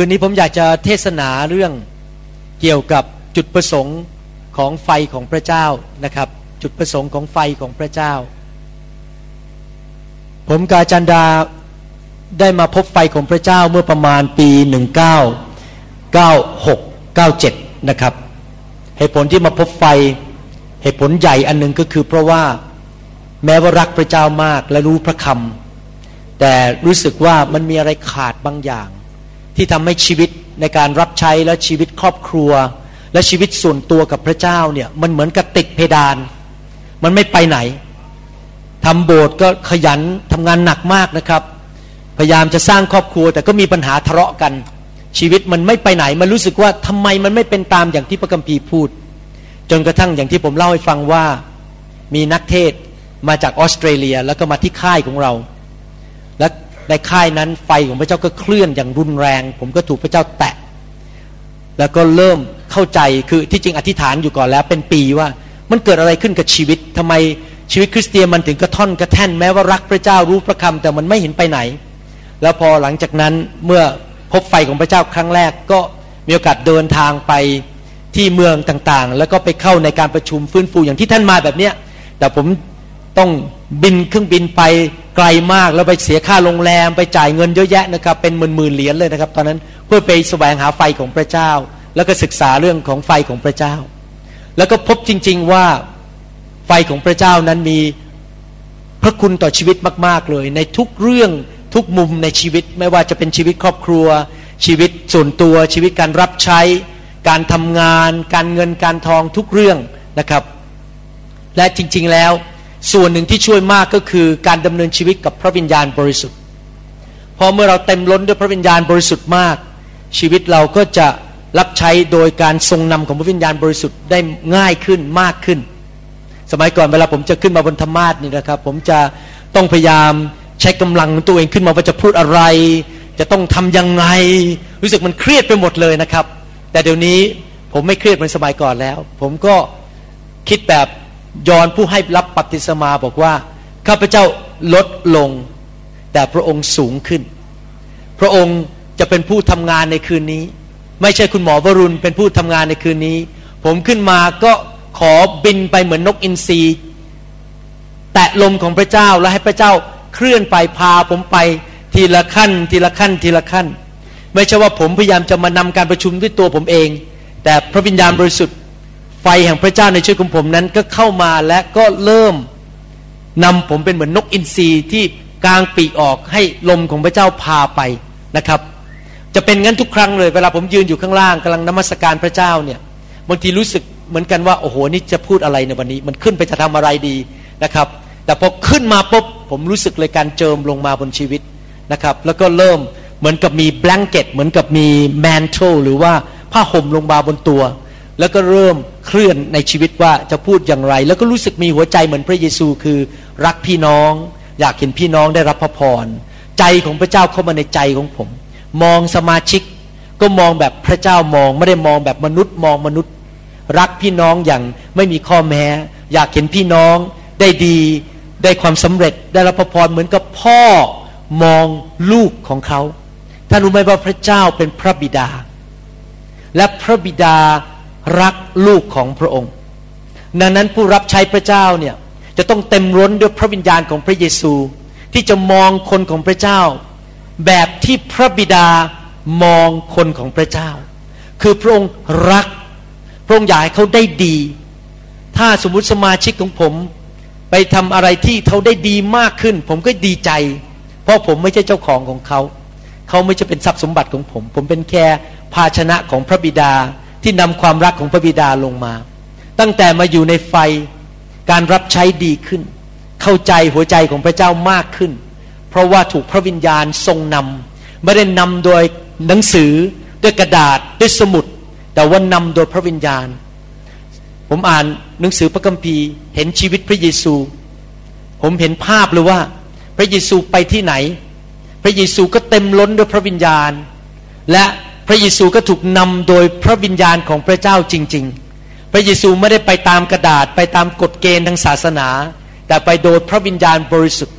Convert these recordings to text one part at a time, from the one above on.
คืนนี้ผมอยากจะเทศนาเรื่องเกี่ยวกับจุดประสงค์ของไฟของพระเจ้านะครับ จุดประสงค์ของไฟของพระเจ้า ผมกาจันดาได้มาพบไฟของพระเจ้าเมื่อประมาณปี 1996-97 นะครับ เหตุผลที่มาพบไฟเหตุผลใหญ่อันหนึ่งก็คือเพราะว่าแม้ว่ารักพระเจ้ามากและรู้พระคำแต่รู้สึกว่ามันมีอะไรขาดบางอย่าง ที่ทำให้ชีวิตในการรับใช้และชีวิตครอบครัว และชีวิตส่วนตัวกับพระเจ้าเนี่ยมันเหมือนกับติดเพดาน มันไม่ไปไหนทำโบสถ์ก็ขยันทำงานหนักมากนะครับ พยายามจะสร้างครอบครัว แต่ก็มีปัญหาทะเลาะกัน ชีวิตมันไม่ไปไหน มันรู้สึกว่าทำไมมันไม่เป็นตามอย่างที่พระคัมภีร์พูด จนกระทั่งอย่างที่ผมเล่าให้ฟังว่ามีนักเทศมาจากออสเตรเลียแล้วก็มาที่ค่ายของเรา และ ในค่ายนั้นไฟของพระเจ้าก็เคลื่อนอย่างรุนแรง ผมก็ถูกพระเจ้าแตะ แล้วก็เริ่มเข้าใจคือที่จริงอธิษฐานอยู่ก่อนแล้ว เป็นปีว่ามันเกิดอะไรขึ้นกับชีวิตทำไมชีวิตคริสเตียนมันถึงกระท่อนกระแท่นแม้ว่ารักพระเจ้ารู้พระคำแต่มันไม่เห็นไปไหน แล้วพอหลังจากนั้นเมื่อพบไฟของพระเจ้าครั้งแรกก็มีโอกาสเดินทางไปที่เมืองต่างๆ แล้วก็ไปเข้าในการประชุมฟื้นฟูอย่างที่ท่านมาแบบเนี้ยแต่ผม ต้องบินเครื่องบินไปไกลมากแล้วไปเสียค่าโรงแรม ไปจ่ายเงินเยอะแยะนะครับเป็นหมื่นๆเหรียญเลยนะครับ ตอนนั้นเพื่อไปแสวงหาไฟของพระเจ้า แล้วก็ศึกษาเรื่องของไฟของพระเจ้า แล้วก็พบจริง ๆว่าไฟของพระเจ้านั้นมีพระคุณต่อชีวิตมาก ๆเลย ในทุกเรื่องทุกมุมในชีวิตไม่ว่าจะเป็นชีวิตครอบครัว ชีวิตส่วนตัวชีวิตการรับใช้ การทำงาน การเงินการทองทุกเรื่องนะครับ และจริง ๆแล้ว ส่วนหนึ่งที่ช่วยมากก็คือการดำเนินชีวิตกับพระวิญญาณบริสุทธิ์ พอเมื่อเราเต็มล้นด้วยพระวิญญาณบริสุทธิ์มาก ชีวิตเราก็จะรับใช้โดยการทรงนำของพระวิญญาณบริสุทธิ์ได้ง่ายขึ้นมากขึ้น สมัยก่อนเวลาผมจะขึ้นมาบนธรรมาสนี่นะครับ ผมจะต้องพยายามใช้กำลังตัวเองขึ้นมาว่าจะพูดอะไร จะต้องทํำยังไง รู้สึกมันเครียดไปหมดเลยนะครับ แต่เดี๋ยวนี้ผมไม่เครียดเหมือนสมัยก่อนแล้ว ผมก็คิดแบบ ยอนผู้ให้รับปฏิสมาบอกว่าข้าพเจ้าลดลง แต่พระองค์สูงขึ้น พระองค์จะเป็นผู้ทำงานในคืนนี้ ไม่ใช่คุณหมอวรุณเป็นผู้ทำงานในคืนนี้ ผมขึ้นมาก็ขอบินไปเหมือนนกอินทรีแตะลมของพระเจ้าแล้วให้พระเจ้าเคลื่อนไปพาผมไปทีละขั้น ทีละขั้นทีละขั้น ไม่ใช่ว่าผมพยายามจะมานำการประชุมด้วยตัวผมเอง แต่พระวิญญาณบริสุทธิ์ ไฟแห่งพระเจ้าในชีวิตของผมนั้นก็เข้ามาและก็เริ่มนำผมเป็นเหมือนนกอินทรีที่กลางปีกออกให้ลมของพระเจ้าพาไปนะครับ จะเป็นงั้นทุกครั้งเลยเวลาผมยืนอยู่ข้างล่างกำลังนมัสการพระเจ้าเนี่ยบางทีรู้สึกเหมือนกันว่าโอ้โหนี่จะพูดอะไรในวันนี้ มันขึ้นไปจะทำอะไรดีนะครับ แต่พอขึ้นมาปุ๊บผมรู้สึกเลยการเจิมลงมาบนชีวิตนะครับ แล้วก็เริ่มเหมือนกับมีแบงเก็ตเหมือนกับมีแมนโทหรือว่าผ้าห่มลงมาบนตัว แล้วก็เริ่มเคลื่อนในชีวิตว่าจะพูดอย่างไร แล้วก็รู้สึกมีหัวใจเหมือนพระเยซูคือรักพี่น้อง อยากเห็นพี่น้องได้รับพระพร ใจของพระเจ้าเข้ามาในใจของผม มองสมาชิกก็มองแบบพระเจ้ามองไม่ได้มองแบบมนุษย์มองมนุษย์ รักพี่น้องอย่างไม่มีข้อแม้ อยากเห็นพี่น้องได้ดีได้ความสำเร็จได้รับพระพรเหมือนกับพ่อมองลูกของเขาท่านรู้ไหมว่าพระเจ้าเป็นพระบิดา และพระบิดา รักลูกของพระองค์ ดังนั้นผู้รับใช้พระเจ้าเนี่ยจะต้องเต็มร้นด้วยพระวิญญาณของพระเยซู ที่จะมองคนของพระเจ้า แบบที่พระบิดามองคนของพระเจ้า คือพระองค์รัก พระองค์อยากให้เขาได้ดี ถ้าสมมุติสมาชิกของผม ไปทำอะไรที่เขาได้ดีมากขึ้น ผมก็ดีใจ เพราะผมไม่ใช่เจ้าของของเขา เขาไม่ใช่เป็นทรัพย์สมบัติของผม ผมเป็นแค่ภาชนะของพระบิดา ที่นำความรักของพระบิดาลงมา ตั้งแต่มาอยู่ในไฟการรับใช้ดีขึ้น เข้าใจหัวใจของพระเจ้ามากขึ้น เพราะว่าถูกพระวิญญาณทรงนำไม่ได้นำโดยหนังสือด้วยกระดาษด้วยสมุด แต่ว่านำโดยพระวิญญาณ ผมอ่านหนังสือพระคัมภีร์ เห็นชีวิตพระเยซู ผมเห็นภาพเลยว่า พระเยซูไปที่ไหน พระเยซูก็เต็มล้นด้วยพระวิญญาณ และ พระเยซูก็ถูกนำโดยพระวิญญาณของพระเจ้าจริง ๆ พระเยซูไม่ได้ไปตามกระดาษไปตามกฎเกณฑ์ทางศาสนา แต่ไปโดยพระวิญญาณบริสุทธิ์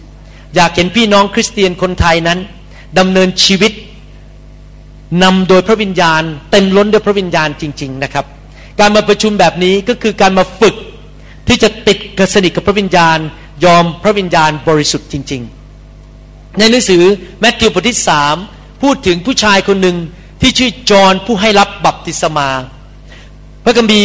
อยากเห็นพี่น้องคริสเตียนคนไทยนั้นดำเนินชีวิตนำโดยพระวิญญาณ เต็มล้นด้วยพระวิญญาณจริง ๆ นะครับ การมาประชุมแบบนี้ก็คือการมาฝึกที่จะติดกระสนิทกับพระวิญญาณ ยอมพระวิญญาณบริสุทธิ์จริง ๆ ในหนังสือแมทธิวบทที่สามพูดถึงผู้ชายคนหนึ่ง ที่ชื่อจอห์นผู้ให้รับบัพติศมา พระคัมภี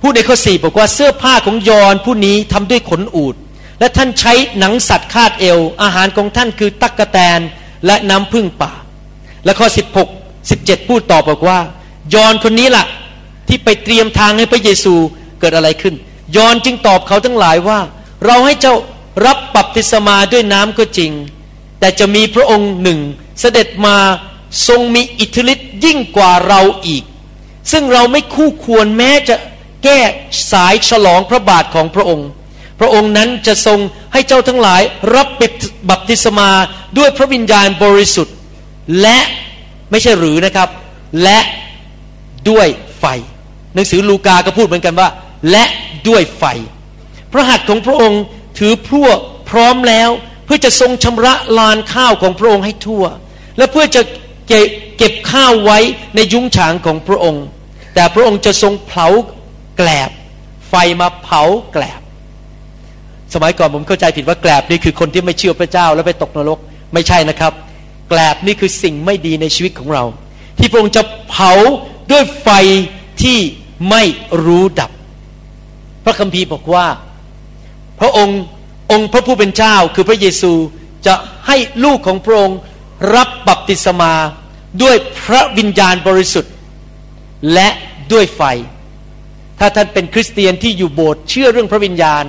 พูดในข้อสี่บอกว่าเสื้อผ้าของยอนผู้นี้ทำด้วยขนอูด และท่านใช้หนังสัตว์คาดเอว อาหารของท่านคือตักกะแตนและน้ำพึ่งป่า และข้อ16 17พูดต่อบอกว่า ยอนคนนี้ละ่ะที่ไปเตรียมทางให้พระเยซูเกิดอะไรขึ้น ยอนจึงตอบเขาทั้งหลายว่า เราให้เจ้ารับบัพติศมาด้วยน้ำก็จริง แต่จะมีพระองค์หนึ่งเสด็จมา ทรงมีอิทธิฤทธิ์ยิ่งกว่าเราอีก ซึ่งเราไม่คู่ควรแม้จะแก้สายฉลองพระบาทของพระองค์ พระองค์นั้นจะทรงให้เจ้าทั้งหลายรับบัพติศมาด้วยพระวิญญาณบริสุทธิ์ และไม่ใช่หรือนะครับ และด้วยไฟ หนังสือลูกาก็พูดเหมือนกันว่า และด้วยไฟ พระหัตถ์ของพระองค์ถือพั่วพร้อมแล้ว เพื่อจะทรงชำระลานข้าวของพระองค์ให้ทั่ว และเพื่อจะ เก็บข้าวไว้ในยุ้งฉางของพระองค์ แต่พระองค์จะทรงเผาแกลบ ไฟมาเผาแกลบ สมัยก่อนผมเข้าใจผิดว่าแกลบนี่คือคนที่ไม่เชื่อพระเจ้าแล้วไปตกนรก ไม่ใช่นะครับ แกลบนี่คือสิ่งไม่ดีในชีวิตของเรา ที่พระองค์จะเผาด้วยไฟที่ไม่รู้ดับ พระคัมภีร์บอกว่า พระองค์องค์พระผู้เป็นเจ้าคือพระเยซูจะให้ลูกของพระองค์ รับบัพติศมาด้วยพระวิญญาณบริสุทธิ์ และด้วยไฟ ถ้าท่านเป็นคริสเตียนที่อยู่โบสถ์เชื่อเรื่องพระวิญญาณ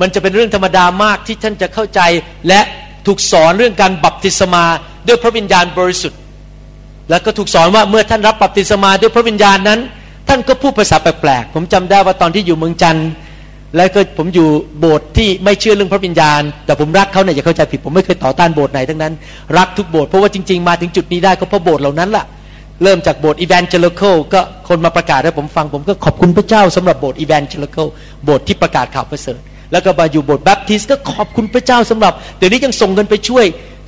มันจะเป็นเรื่องธรรมดามากที่ท่านจะเข้าใจและถูกสอนเรื่องการบัพติศมาด้วยพระวิญญาณบริสุทธิ์ แล้วก็ถูกสอนว่าเมื่อท่านรับบัพติศมาด้วยพระวิญญาณนั้น ท่านก็พูดภาษาแปลกๆผมจำได้ว่าตอนที่อยู่เมืองจันทร์ แล้วก็ผมอยู่โบสถ์ที่ไม่เชื่อเรื่องพระวิญญาณ แต่ผมรักเขาเนี่ยอย่าเข้าใจผิดผมไม่เคยต่อต้านโบสถ์ไหนทั้งนั้น รักทุกโบสถ์เพราะว่าจริง ๆ มาถึงจุดนี้ได้ก็เพราะโบสถ์เหล่านั้นล่ะเริ่มจากโบสถ์อีแวนเจลิคลก็คนมาประกาศให้ผมฟังผมก็ขอบคุณพระเจ้าสำหรับโบสถ์อีแวนเจลิคลโบสถ์ที่ประกาศข่าวประเสริฐแล้วก็มาอยู่โบสถ์แบปทิสก็ขอบคุณพระเจ้าสำหรับเดี๋ยวนี้ยังส่งเงินไปช่วย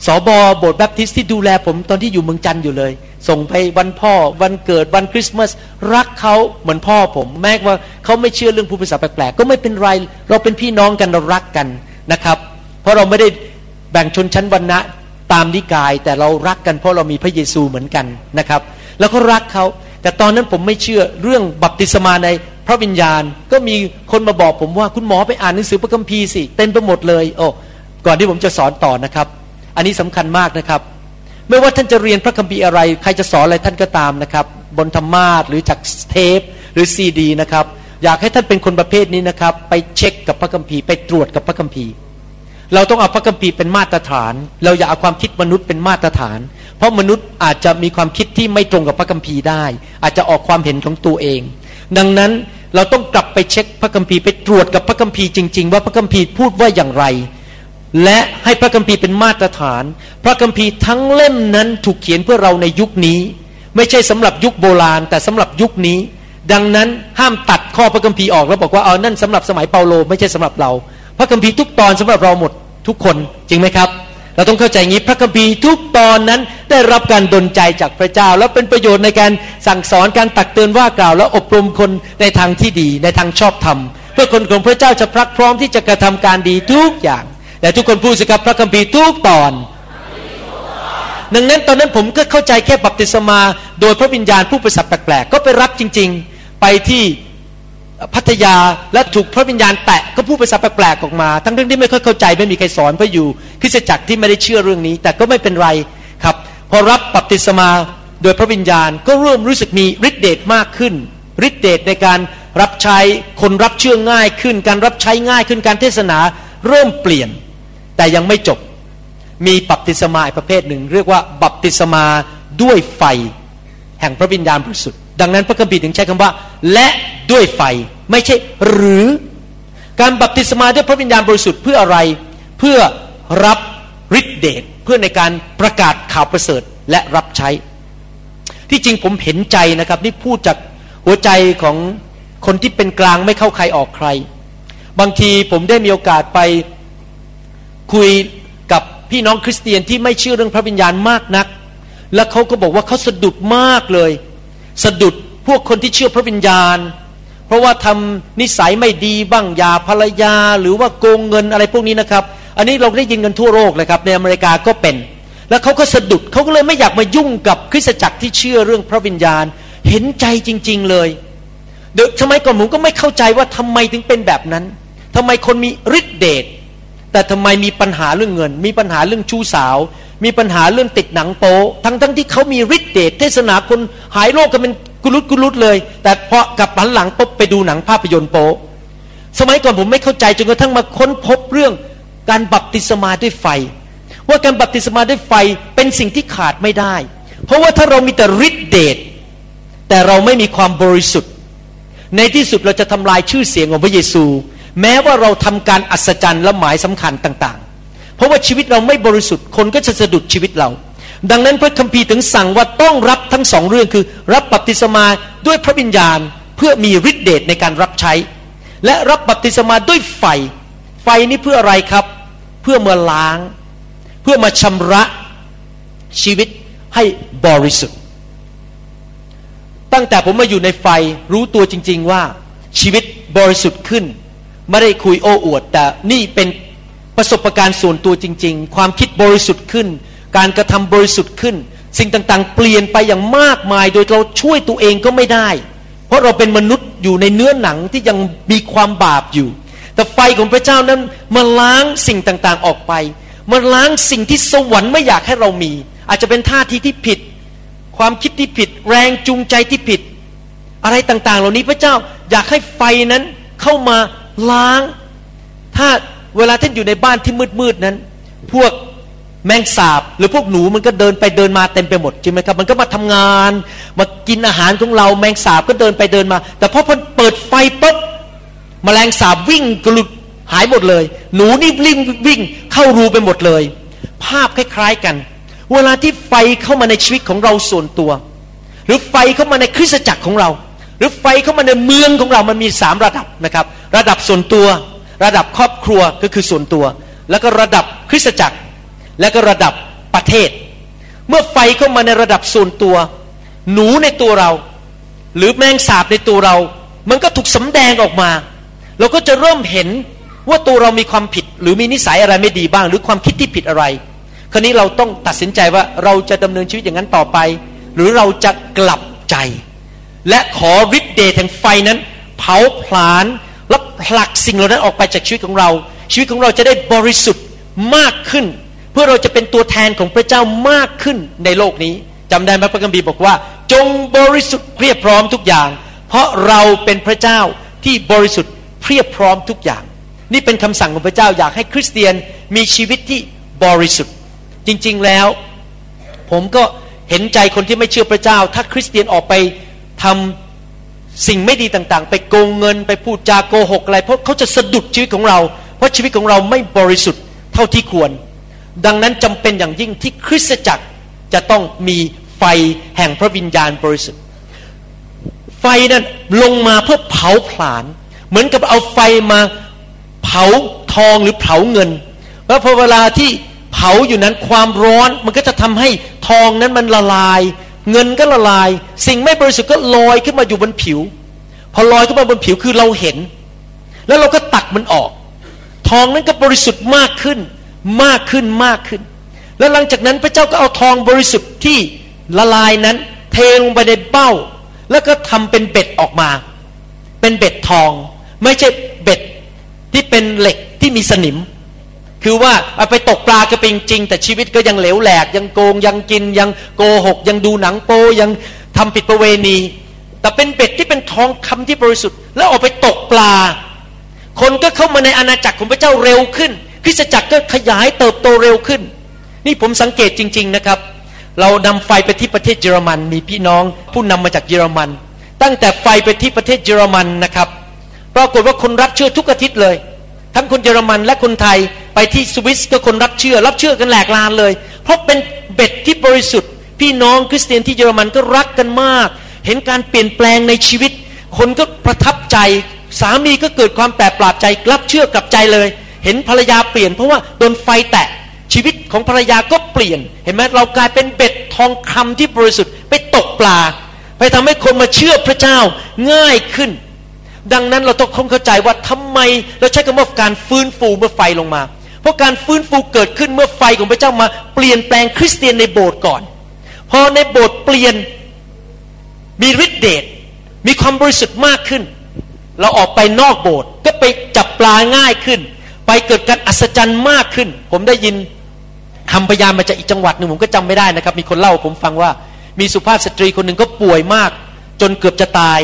สอบอโบสถ์แบปทิสที่ดูแลผมตอนที่อยู่เมืองจันทร์อยู่เลย ส่งไปวันพ่อวันเกิดวันคริสต์มาสรักเขาเหมือนพ่อผม แม้ว่าเขาไม่เชื่อเรื่องผู้ภาษาแปลกๆก็ไม่เป็นไร เราเป็นพี่น้องกันเรารักกันนะครับ เพราะเราไม่ได้แบ่งชนชั้นวรรณะตามนิกาย แต่เรารักกันเพราะเรามีพระเยซูเหมือนกันนะครับ แล้วก็รักเขาแต่ตอนนั้นผมไม่เชื่อเรื่องบัพติศมาในพระวิญญาณ ก็มีคนมาบอกผมว่าคุณหมอไปอ่านหนังสือพระคัมภีร์สิเต็มไปหมดเลย โอ้ก่อนที่ผมจะสอนต่อนะครับ อันนี้สำคัญมากนะครับ ไม่ว่าท่านจะเรียนพระคัมภีร์อะไร ใครจะสอนอะไรท่านก็ตามนะครับ บนธรรมาทหรือจากเทปหรือซีดีนะครับ อยากให้ท่านเป็นคนประเภทนี้นะครับ ไปเช็คกับพระคัมภีร์ไปตรวจกับพระคัมภีร์ เราต้องเอาพระคัมภีร์เป็นมาตรฐาน เราอย่าเอาความคิดมนุษย์เป็นมาตรฐาน เพราะมนุษย์อาจจะมีความคิดที่ไม่ตรงกับพระคัมภีร์ได้ อาจจะออกความเห็นของตัวเอง ดังนั้นเราต้องกลับไปเช็คพระคัมภีร์ไปตรวจกับพระคัมภีร์จริง ๆ ว่าพระคัมภีร์พูดว่าอย่างไร และให้พระคัมภีร์เป็นมาตรฐาน พระคัมภีร์ทั้งเล่มนั้นถูกเขียนเพื่อเราในยุคนี้ ไม่ใช่สำหรับยุคโบราณ แต่สำหรับยุคนี้ ดังนั้นห้ามตัดข้อพระคัมภีร์ออกแล้วบอกว่าเอานั่นสำหรับสมัยเปาโลไม่ใช่สำหรับเรา พระคัมภีร์ทุกตอนสำหรับเราหมดทุกคนจริงไหมครับ เราต้องเข้าใจงี้พระคัมภีร์ทุกตอนนั้นได้รับการดลใจจากพระเจ้า แล้วเป็นประโยชน์ในการสั่งสอนการตักเตือนว่ากล่าว และอบรมคนในทางที่ดีในทางชอบธรรมเพื่อคนของพระเจ้าจะพรักพร้อมที่จะกระทำการดีทุกอย่าง แต่ทุกคนพูดสิครับพระคัมภีร์ทุกตอน ดังนั้นตอนนั้นผมก็เข้าใจแค่บัพติศมา โดยพระวิญญาณผู้ประสับแปลกๆก็ไปรับจริง ๆไปที่พัทยาและถูกพระวิญญาณแตะก็พูดภาษาแปลกๆออกมา ทั้งเรื่องที่ไม่ค่อยเข้าใจไม่มีใครสอนเพราะอยู่คริสตจักรที่ไม่ได้เชื่อเรื่องนี้ แต่ก็ไม่เป็นไรครับ พอรับบัพติศมาโดยพระวิญญาณก็เริ่มรู้สึกมีฤทธิเดชมากขึ้นฤทธิเดชในการรับใช้คนรับเชื่อง่ายขึ้น การรับใช้ง่ายขึ้นการเทศนาเริ่มเปลี่ยน แต่ยังไม่จบ มีบัพติศมาประเภทหนึ่ง เรียกว่าบัพติศมาด้วยไฟ แห่งพระวิญญาณบริสุทธิ์ดังนั้นพระคัมภีร์ถึงใช้คำว่า และด้วยไฟไม่ใช่หรือการบัพติศมาด้วยพระวิญญาณบริสุทธิ์เพื่ออะไร เพื่อรับฤทธิเดชเพื่อในการประกาศข่าวประเสริฐและรับใช้ ที่จริงผมเห็นใจนะครับ นี่พูดจากหัวใจของคนที่เป็นกลางไม่เข้าใครออกใคร บางทีผมได้มีโอกาสไป คุยกับพี่น้องคริสเตียนที่ไม่เชื่อเรื่องพระวิญญาณมากนัก แล้วเขาก็บอกว่าเขาสะดุดมากเลย สะดุดพวกคนที่เชื่อพระวิญญาณ เพราะว่าทำนิสัยไม่ดีบ้างยาภรรยา หรือว่าโกงเงินอะไรพวกนี้นะครับ อันนี้เราได้ยินกันทั่วโลกเลยครับ ในอเมริกาก็เป็น แล้วเขาก็สะดุดเขาก็เลยไม่อยากมายุ่งกับคริสตจักรที่เชื่อเรื่องพระวิญญาณ เห็นใจจริง ๆเลยเดี๋ยวสมัยก่อนผมก็ไม่เข้าใจว่าทำไมถึงเป็นแบบนั้นทำไมคนมีฤทธิเดช แต่ทำไมมีปัญหาเรื่องเงิน มีปัญหาเรื่องชู้สาว มีปัญหาเรื่องติดหนังโป๊ทั้งทั้งที่เขามีฤทธิ์เดชเทศนาคนหายโรคกันเป็นกุลุดกุลุดเลย แต่พอกลับหันหลังปุ๊บไปดูหนังภาพยนตร์โป๊สมัยก่อนผมไม่เข้าใจจนกระทั่งมาค้นพบเรื่องการบัพติศมาด้วยไฟ ว่าการบัพติศมาด้วยไฟเป็นสิ่งที่ขาดไม่ได้ เพราะว่าถ้าเรามีแต่ฤทธิ์เดชแต่เราไม่มีความบริสุทธิ์ ในที่สุดเราจะทำลายชื่อเสียงของพระเยซู แม้ว่าเราทำการอัศจรรย์และหมายสำคัญต่าง ๆ เพราะว่าชีวิตเราไม่บริสุทธิ์คนก็จะสะดุดชีวิตเรา ดังนั้นพระคัมภีร์ถึงสั่งว่าต้องรับทั้งสองเรื่องคือ รับบัพติศมาด้วยพระวิญญาณเพื่อมีฤทธิเดชในการรับใช้ และรับบัพติศมาด้วยไฟ ไฟนี้เพื่ออะไรครับ เพื่อมาล้าง เพื่อมาชำระชีวิตให้บริสุทธิ์ ตั้งแต่ผมมาอยู่ในไฟรู้ตัวจริง ๆว่าชีวิตบริสุทธิ์ขึ้น ไม่ได้คุยโอ้อวด แต่นี่เป็นประสบการณ์ส่วนตัวจริง ๆ ความคิดบริสุทธิ์ขึ้น การกระทำบริสุทธิ์ขึ้น สิ่งต่างๆ เปลี่ยนไปอย่างมากมาย โดยเราช่วยตัวเองก็ไม่ได้ เพราะเราเป็นมนุษย์อยู่ในเนื้อหนังที่ยังมีความบาปอยู่ แต่ไฟของพระเจ้านั้นมาล้างสิ่งต่างๆออกไปมาล้างสิ่งที่สวรรค์ไม่อยากให้เรามี อาจจะเป็นท่าทีที่ผิด ความคิดที่ผิด แรงจูงใจที่ผิด อะไรต่างๆ เหล่านี้พระเจ้าอยากให้ไฟนั้นเข้ามา ล้าง ถ้าเวลาท่านอยู่ในบ้านที่มืดๆนั้น พวกแมงสาบ หรือพวกหนูมันก็เดินไปเดินมาเต็มไปหมดใช่ไหมครับมันก็มาทำงาน มากินอาหารของเราแมงสาบก็เดินไปเดินมา แต่พอเปิดไฟปุ๊บมแมลงสาบวิ่งกลุดหายหมดเลย หนูนี่วิ่งวิ่งเข้ารูไปหมดเลย ภาพคล้าย ๆกัน เวลาที่ไฟเข้ามาในชีวิตของเราส่วนตัว หรือไฟเข้ามาในคริสตจักรของเรา หรือไฟเข้ามาในเมืองของเรามันมีสามระดับนะครับ ระดับส่วนตัว ระดับครอบครัวก็คือส่วนตัว แล้วก็ระดับคริสตจักร แล้วก็ระดับประเทศ เมื่อไฟเข้ามาในระดับส่วนตัว หนูในตัวเรา หรือแมงสาบในตัวเรา มันก็ถูกสำแดงออกมา เราก็จะเริ่มเห็นว่าตัวเรามีความผิด หรือมีนิสัยอะไรไม่ดีบ้าง หรือความคิดที่ผิดอะไรคราวนี้เราต้องตัดสินใจว่าเราจะดำเนินชีวิตอย่างนั้นต่อไป หรือเราจะกลับใจ และขอฤทธิ์เดชแห่งไฟนั้น เผาผลาญ ผลักสิ่งเหล่านั้นออกไปจากชีวิตของเรา ชีวิตของเราจะได้บริสุทธิ์มากขึ้น เพื่อเราจะเป็นตัวแทนของพระเจ้ามากขึ้นในโลกนี้จำได้ไหมพระคัมภีร์บอกว่า จงบริสุทธิ์เพียบพร้อมทุกอย่าง เพราะเราเป็นพระเจ้าที่บริสุทธิ์เพียบพร้อมทุกอย่าง นี่เป็นคำสั่งของพระเจ้าอยากให้คริสเตียนมีชีวิตที่บริสุทธิ์ จริงๆแล้ว ผมก็เห็นใจคนที่ไม่เชื่อพระเจ้า ถ้าคริสเตียนออกไปทำ สิ่งไม่ดีต่างๆ ไปโกงเงินไปพูดจาโกหกอะไร เพราะเขาจะสะดุดชีวิตของเรา เพราะชีวิตของเราไม่บริสุทธิ์เท่าที่ควร ดังนั้นจำเป็นอย่างยิ่งที่คริสตจักรจะต้องมีไฟแห่งพระวิญญาณบริสุทธิ์ ไฟนั้นลงมาเพื่อเผาผลาญเหมือนกับเอาไฟมาเผาทองหรือเผาเงินแล้วพอเวลาที่เผาอยู่นั้นความร้อนมันก็จะทำให้ทองนั้นมันละลาย เงินก็ละลาย สิ่งไม่บริสุทธิ์ก็ลอยขึ้นมาอยู่บนผิว พอลอยขึ้นมาบนผิวคือเราเห็น แล้วเราก็ตักมันออก ทองนั้นก็บริสุทธิ์มากขึ้น มากขึ้นมากขึ้น แล้วหลังจากนั้นพระเจ้าก็เอาทองบริสุทธิ์ที่ละลายนั้น เทลงไปในเบ้า แล้วก็ทำเป็นเบ็ดออกมา เป็นเบ็ดทอง ไม่ใช่เบ็ดที่เป็นเหล็กที่มีสนิม คือว่าเอาไปตกปลาก็เป็นจริง แต่ชีวิตก็ยังเหลวแหลก ยังโกงยังกินยังโกหก ยังดูหนังโปยังทำผิดประเวณี แต่เป็นเบ็ดที่เป็นทองคำที่บริสุทธิ์ แล้วออกไปตกปลา คนก็เข้ามาในอาณาจักรของพระเจ้าเร็วขึ้น คริสตจักรก็ขยายเติบโตเร็วขึ้น นี่ผมสังเกตจริง ๆนะครับ เรานำไฟไปที่ประเทศเยอรมัน มีพี่น้องผู้นำมาจากเยอรมัน ตั้งแต่ไฟไปที่ประเทศเยอรมันนะครับ ปรากฏว่าคนรับเชื่อทุกอาทิตย์เลย ทั้งคนเยอรมันและคนไทยไปที่สวิสก็คนรับเชื่อ รับเชื่อกันแหลกลานเลย เพราะเป็นเบ็ดที่บริสุทธิ์ พี่น้องคริสเตียนที่เยอรมันก็รักกันมาก เห็นการเปลี่ยนแปลงในชีวิต คนก็ประทับใจ สามีก็เกิดความแปลกปราบใจ รับเชื่อกลับใจเลย เห็นภรรยาเปลี่ยนเพราะว่าโดนไฟแตะชีวิตของภรรยาก็เปลี่ยน เห็นไหมเรากลายเป็นเบ็ดทองคำที่บริสุทธิ์ไปตกปลา ไปทำให้คนมาเชื่อพระเจ้าง่ายขึ้น ดังนั้นเราต้องเข้าใจว่าทำไมเราใช้คำว่าการฟื้นฟูเมื่อไฟลงมา เพราะการฟื้นฟูเกิดขึ้นเมื่อไฟของพระเจ้ามาเปลี่ยนแปลงคริสเตียนในโบสถ์ก่อน พอในโบสถ์เปลี่ยนมีฤทธิเดชมีความบริสุทธิ์มากขึ้น เราออกไปนอกโบสถ์ก็ไปจับปลาง่ายขึ้น ไปเกิดการอัศจรรย์มากขึ้น ผมได้ยินคำพยานมาจากอีกจังหวัดหนึ่งผมก็จำไม่ได้นะครับ มีคนเล่าผมฟังว่า มีสุภาพสตรีคนหนึ่งก็ป่วยมาก จนเกือบจะตาย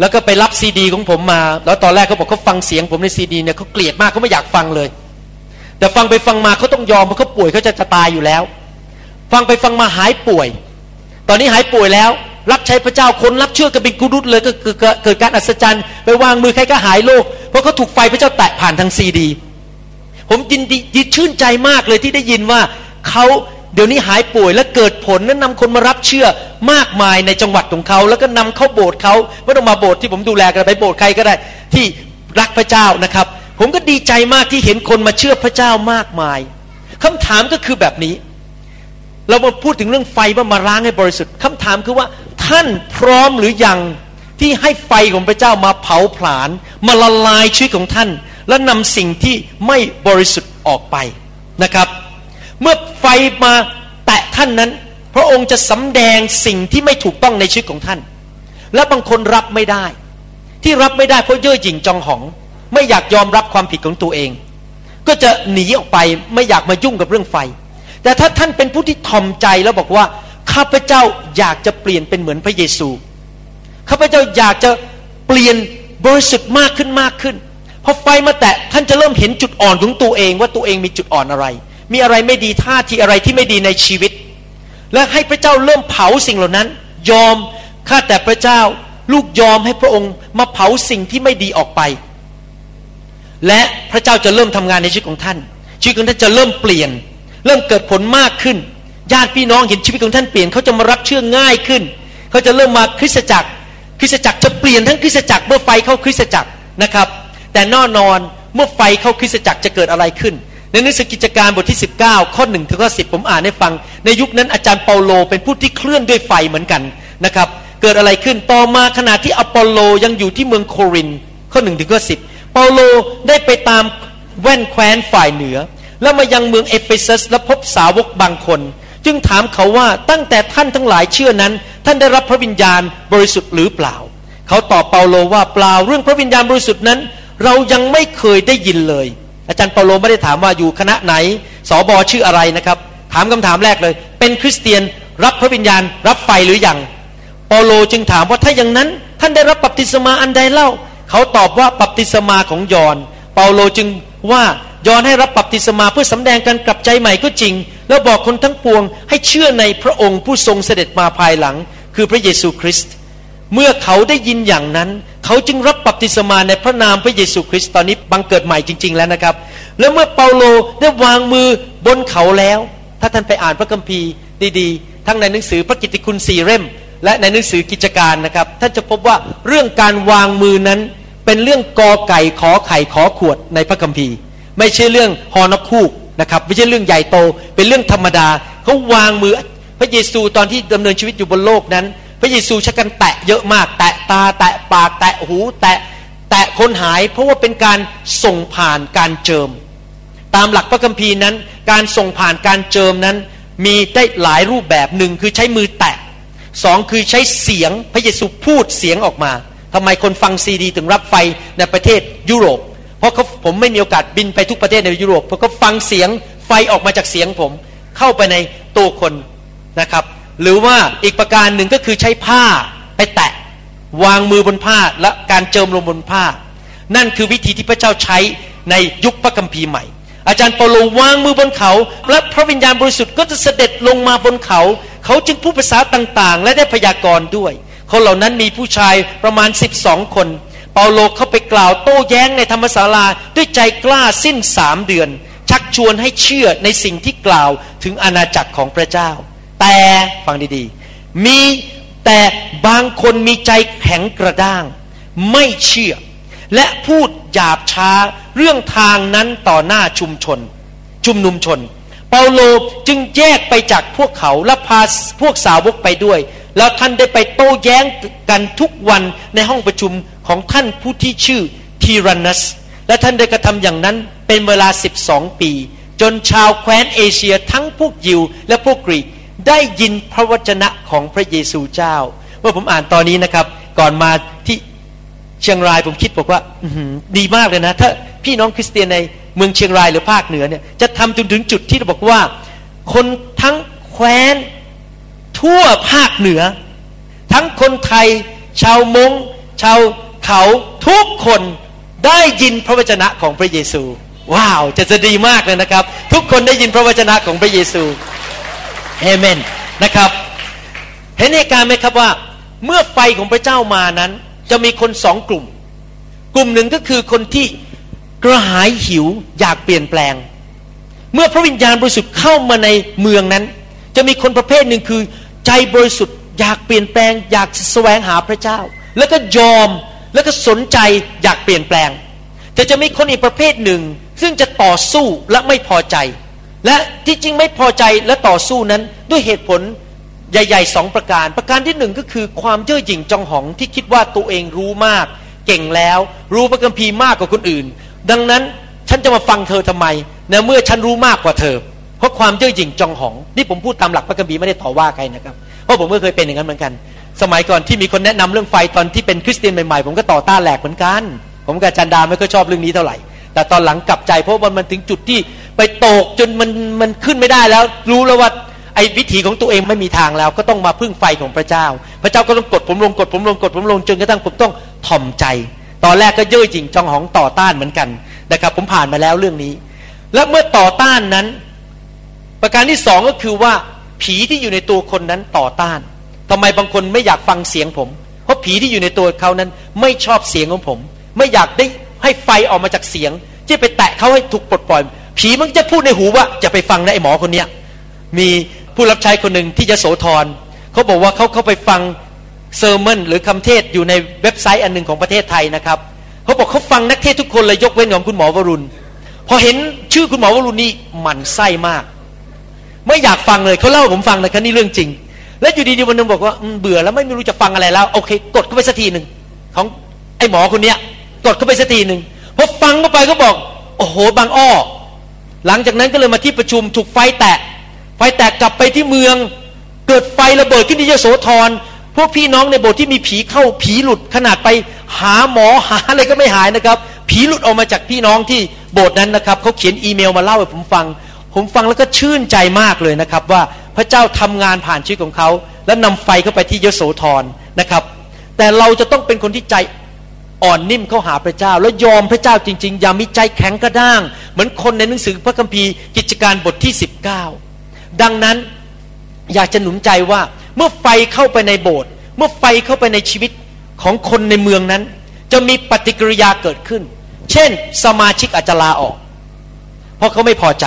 แล้วก็ไปรับซีดีของผมมา แล้วตอนแรกเขาบอกเขาฟังเสียงผมในซีดีเนี่ยเขาเกลียดมากเขาไม่อยากฟังเลย แต่ฟังไปฟังมาเขาต้องยอมเพราะเขาป่วยเขาจะจะตายอยู่แล้ว ฟังไปฟังมาหายป่วย ตอนนี้หายป่วยแล้ว รับใช้พระเจ้าคนรับเชื่อกันเป็นกุรุตเลยก็เกิดการอัศจรรย์ไปวางมือใครก็หายโรคเพราะเขาถูกไฟพระเจ้าแตะผ่านทางซีดี ผมยินดีชื่นใจมากเลยที่ได้ยินว่าเขา เดี๋ยวนี้หายป่วยและเกิดผลและนำคนมารับเชื่อมากมายในจังหวัดของเขา แล้วก็นำเข้าโบสถ์เขาไม่ต้องมาโบสถ์ที่ผมดูแลกันไปโบสถ์ใครก็ได้ ที่รักพระเจ้านะครับ ผมก็ดีใจมากที่เห็นคนมาเชื่อพระเจ้ามากมายคำถามก็คือแบบนี้ เรามาพูดถึงเรื่องไฟว่ามาล้างให้บริสุทธิ์คำถามคือว่าท่านพร้อมหรือยังที่ให้ไฟของพระเจ้ามาเผาผลาญมาละลายชีวิตของท่าน และนำสิ่งที่ไม่บริสุทธิ์ออกไปนะครับ เมื่อไฟมาแตะท่านนั้น พระองค์จะสำแดงสิ่งที่ไม่ถูกต้องในชีวิตของท่าน และบางคนรับไม่ได้ ที่รับไม่ได้เพราะเย่อหยิ่งจองหอง ไม่อยากยอมรับความผิดของตัวเอง ก็จะหนีออกไปไม่อยากมายุ่งกับเรื่องไฟ แต่ถ้าท่านเป็นผู้ที่ทอมใจแล้วบอกว่าข้าพเจ้าอยากจะเปลี่ยนเป็นเหมือนพระเยซูข้าพเจ้าอยากจะเปลี่ยนบริสุทธิ์มากขึ้นมากขึ้นพอไฟมาแตะท่านจะเริ่มเห็นจุดอ่อนของตัวเองว่าตัวเองมีจุดอ่อนอะไร มีอะไรไม่ดีท่าทีอะไรที่ไม่ดีในชีวิต และให้พระเจ้าเริ่มเผาสิ่งเหล่านั้น ยอมข้าแต่พระเจ้าลูกยอมให้พระองค์มาเผาสิ่งที่ไม่ดีออกไป และพระเจ้าจะเริ่มทำงานในชีวิตของท่าน ชีวิตของท่านจะเริ่มเปลี่ยน เริ่มเกิดผลมากขึ้นญาติพี่น้องเห็นชีวิตของท่านเปลี่ยนเขาจะมารับเชื่อง่ายขึ้นเขาจะเริ่มมาคริสตจักร คริสตจักรจะเปลี่ยนทั้งคริสตจักรเมื่อไฟเข้าคริสตจักรนะครับ แต่แน่นอนเมื่อไฟเข้าคริสตจักรจะเกิดอะไรขึ้น ในหนังสือกิจการบทที่ 19 ข้อ1ถึงข้อ10 ผมอ่านให้ฟัง ในยุคนั้นอาจารย์เปาโลเป็นผู้ที่เคลื่อนด้วยไฟเหมือนกันนะครับ เกิดอะไรขึ้นต่อมาขณะที่อปอลโลยังอยู่ที่เมืองโครินธ์ข้อ1ถึงข้อ10 เปาโลได้ไปตามแว่นแคว้นฝ่ายเหนือ แล้วมายังเมืองเอเฟซัสและพบสาวกบางคน จึงถามเขาว่าตั้งแต่ท่านทั้งหลายเชื่อนั้น ท่านได้รับพระวิญญาณบริสุทธิ์หรือเปล่า เขาตอบเปาโลว่าเปล่าเรื่องพระวิญญาณบริสุทธิ์นั้น เรายังไม่เคยได้ยินเลย อาจารย์เปาโลไม่ได้ถามว่าอยู่คณะไหนสอบอชื่ออะไรนะครับ ถามคำถามแรกเลย เป็นคริสเตียนรับพระวิญญาณ รับไฟหรืออยังเปาโลจึงถามว่าถ้าอย่างนั้น ท่านได้รับบัพติศมาอันใดเล่า เขาตอบว่าบัพติศมาของยอห์นเปาโลจึงว่ายอห์นให้รับบัพติศมาเพื่อสำแดงการกลับใจใหม่ก็จริง แล้วบอกคนทั้งปวงให้เชื่อในพระองค์ผู้ทรงเสด็จมาภายหลัง คือพระเยซูคริสต์เมื่อเขาได้ยินอย่างนั้น เขาจึงรับบัพติศมาในพระนามพระเยซูคริสต์ตอนนี้บังเกิดใหม่จริง ๆ แล้วนะครับ แล้วเมื่อเปาโลได้วางมือบนเขาแล้ว ถ้าท่านไปอ่านพระคัมภีร์ดีๆ ทั้งในหนังสือพระกิตติคุณสี่เล่ม และในหนังสือกิจการนะครับท่านจะพบว่าเรื่องการวางมือนั้นเป็นเรื่องกอไก่ขอไข่ขอขวดในพระคัมภีร์ ไม่ใช่เรื่องฮอนคูกนะครับไม่ใช่เรื่องใหญ่โตเป็นเรื่องธรรมดาเขาวางมือพระเยซูตอนที่ดำเนินชีวิตอยู่บนโลกนั้น พระเยซูใช้กันแตะเยอะมาก แตะตา แตะปาก แตะหู แตะแตะคนหาย เพราะว่าเป็นการส่งผ่านการเจิม ตามหลักพระคัมภีร์นั้น การส่งผ่านการเจิมนั้น มีได้หลายรูปแบบหนึ่งคือใช้มือแตะสองคือใช้เสียงพระเยซูพูดเสียงออกมาทำไมคนฟังซีดี ถึงรับไฟในประเทศยุโรป เพราะเขาผมไม่มีโอกาสบินไปทุกประเทศในยุโรปเพราะเขาฟังเสียงไฟออกมาจากเสียงผม เข้าไปในตัวคนนะครับ หรือว่าอีกประการหนึ่งก็คือใช้ผ้าไปแตะ วางมือบนผ้าและการเจิมลงบนผ้า นั่นคือวิธีที่พระเจ้าใช้ในยุคพระคัมภีร์ใหม่ อาจารย์เปาโลวางมือบนเขา และพระวิญญาณบริสุทธิ์ก็จะเสด็จลงมาบนเขา เขาจึงพูดภาษาต่างๆ และได้พยากรณ์ด้วย คนเหล่านั้นมีผู้ชายประมาณ 12 คน เปาโลเข้าไปกล่าวโต้แย้งในธรรมศาลาด้วยใจกล้าสิ้นสามเดือน ชักชวนให้เชื่อในสิ่งที่กล่าวถึงอาณาจักรของพระเจ้า แต่ฟังดีๆ มีแต่บางคนมีใจแข็งกระด้าง ไม่เชื่อ และพูดหยาบช้าเรื่องทางนั้นต่อหน้าชุมชน ชุมนุมชน เปาโลจึงแยกไปจากพวกเขาและพาพวกสาวกไปด้วย แล้วท่านได้ไปโต้แย้งกันทุกวันในห้องประชุมของท่านผู้ที่ชื่อทีรันัส และท่านได้กระทำอย่างนั้นเป็นเวลา 12 ปี จนชาวแคว้นเอเชียทั้งพวกยิวและพวกกรีก ได้ยินพระวจนะของพระเยซูเจ้า เมื่อผมอ่านตอนนี้นะครับ ก่อนมาที่เชียงรายผมคิดบอกว่าดีมากเลยนะ ถ้าพี่น้องคริสเตียนในเมืองเชียงรายหรือภาคเหนือเนี่ยจะทำจนถึงจุดที่เราบอกว่า คนทั้งแคว้นทั่วภาคเหนือ ทั้งคนไทย ชาวมงชาวเขาทุกคนได้ยินพระวจนะของพระเยซู ว้าว จะจะดีมากเลยนะครับ ทุกคนได้ยินพระวจนะของพระเยซู เอเมนนะครับ เห็นเหตุการณ์ไหมครับว่า เมื่อไฟของพระเจ้ามานั้น จะมีคนสองกลุ่ม กลุ่มหนึ่งก็คือคนที่กระหายหิวอยากเปลี่ยนแปลง เมื่อพระวิญญาณบริสุทธิ์เข้ามาในเมืองนั้น จะมีคนประเภทหนึ่งคือ ใจบริสุทธิ์อยากเปลี่ยนแปลง อยากแสวงหาพระเจ้า แล้วก็ยอมแล้วก็สนใจอยากเปลี่ยนแปลง แต่จะมีคนอีกประเภทหนึ่ง ซึ่งจะต่อสู้และไม่พอใจ และที่จริงไม่พอใจและต่อสู้นั้นด้วยเหตุผลใหญ่ๆสองประการ ประการที่หนึ่งก็คือความเย่อหยิ่งจองหองที่คิดว่าตัวเองรู้มาก เก่งแล้ว รู้พระคัมภีร์มากกว่าคนอื่น ดังนั้นฉันจะมาฟังเธอทำไมในเมื่อฉันรู้มากกว่าเธอ เพราะความเย่อหยิ่งจองหอง นี่ผมพูดตามหลักพระคัมภีร์ไม่ได้ต่อว่าใครนะครับ เพราะผมก็เคยเป็นอย่างนั้นเหมือนกัน สมัยก่อนที่มีคนแนะนำเรื่องไฟตอนที่เป็นคริสเตียนใหม่ๆผมก็ต่อต้านแหลกเหมือนกัน ผมกับจันดาไม่ค่อยชอบเรื่องนี้เท่าไหร่ แต่ตอนหลังกลับใจเพราะว่ามันถึงจุดที่ ไปตกจนมันมันขึ้นไม่ได้แล้ว รู้แล้วว่าไอ้วิถีของตัวเองไม่มีทางแล้ว ก็ต้องมาพึ่งไฟของพระเจ้า พระเจ้าก็ต้องกดผมลงกดผมลงกดผมลงจนกระทั่งผมต้องถ่อมใจ ตอนแรกก็เย่อหยิ่งจองหองต่อต้านเหมือนกันนะครับผมผ่านมาแล้วเรื่องนี้ และเมื่อต่อต้านนั้น ประการที่สองก็คือว่าผีที่อยู่ในตัวคนนั้นต่อต้านทำไมบางคนไม่อยากฟังเสียงผม เพราะผีที่อยู่ในตัวเขานั้นไม่ชอบเสียงของผม ไม่อยากได้ให้ไฟออกมาจากเสียงที่ไปแตะเขาให้ถูกปลดปล่อย ผีมันจะพูดในหูว่าจะไปฟังนะไอ้หมอคนเนี้ยมีผู้รับใช้คนหนึ่งที่จะโสธรเขาบอกว่าเขาเข้าไปฟังเซอร์มอนหรือคำเทศอยู่ในเว็บไซต์อันหนึ่งของประเทศไทยนะครับเขาบอกเขาฟังนักเทศทุกคนเลยยกเว้นของคุณหมอวรุณ พอเห็นชื่อคุณหมอวรุณนี่หมันไส้มาก ไม่อยากฟังเลยเขาเล่าผมฟังนะครับนี่เรื่องจริง แล้วอยู่ดีๆวันนึงบอกว่าเบื่อแล้วไม่รู้จะฟังอะไรแล้วโอเค กดเข้าไปสักทีหนึ่งของไอ้หมอคนเนี้ยกดเข้าไปสักทีหนึ่งพอฟังเข้าไปก็บอก โอ้โหบางอ้อ หลังจากนั้นก็เลยมาที่ประชุมถูกไฟแตะไฟแตกกลับไปที่เมือง เกิดไฟระเบิดขึ้นที่ยโสธรพวกพี่น้องในโบสถ์ที่มีผีเข้าผีหลุดขนาดไปหาหมอหาอะไรก็ไม่หายนะครับ ผีหลุดออกมาจากพี่น้องที่โบสถ์นั้นนะครับเขาเขียนอีเมลมาเล่าให้ผมฟัง ผมฟังแล้วก็ชื่นใจมากเลยนะครับ ว่าพระเจ้าทำงานผ่านชีวิตของเขา แล้วนำไฟเข้าไปที่ยโสธรนะครับ แต่เราจะต้องเป็นคนที่ใจ อ่อนนิ่มเข้าหาพระเจ้า แล้วยอมพระเจ้าจริง ๆ อย่ามีใจแข็งกระด้าง เหมือนคนในหนังสือพระคัมภีร์กิจการบทที่ 19 ดังนั้นอยากจะหนุนใจว่าเมื่อไฟเข้าไปในโบสถ์เมื่อไฟเข้าไปในชีวิตของคนในเมืองนั้น จะมีปฏิกิริยาเกิดขึ้น เช่น สมาชิกอาจจะลาออก เพราะเขาไม่พอใจ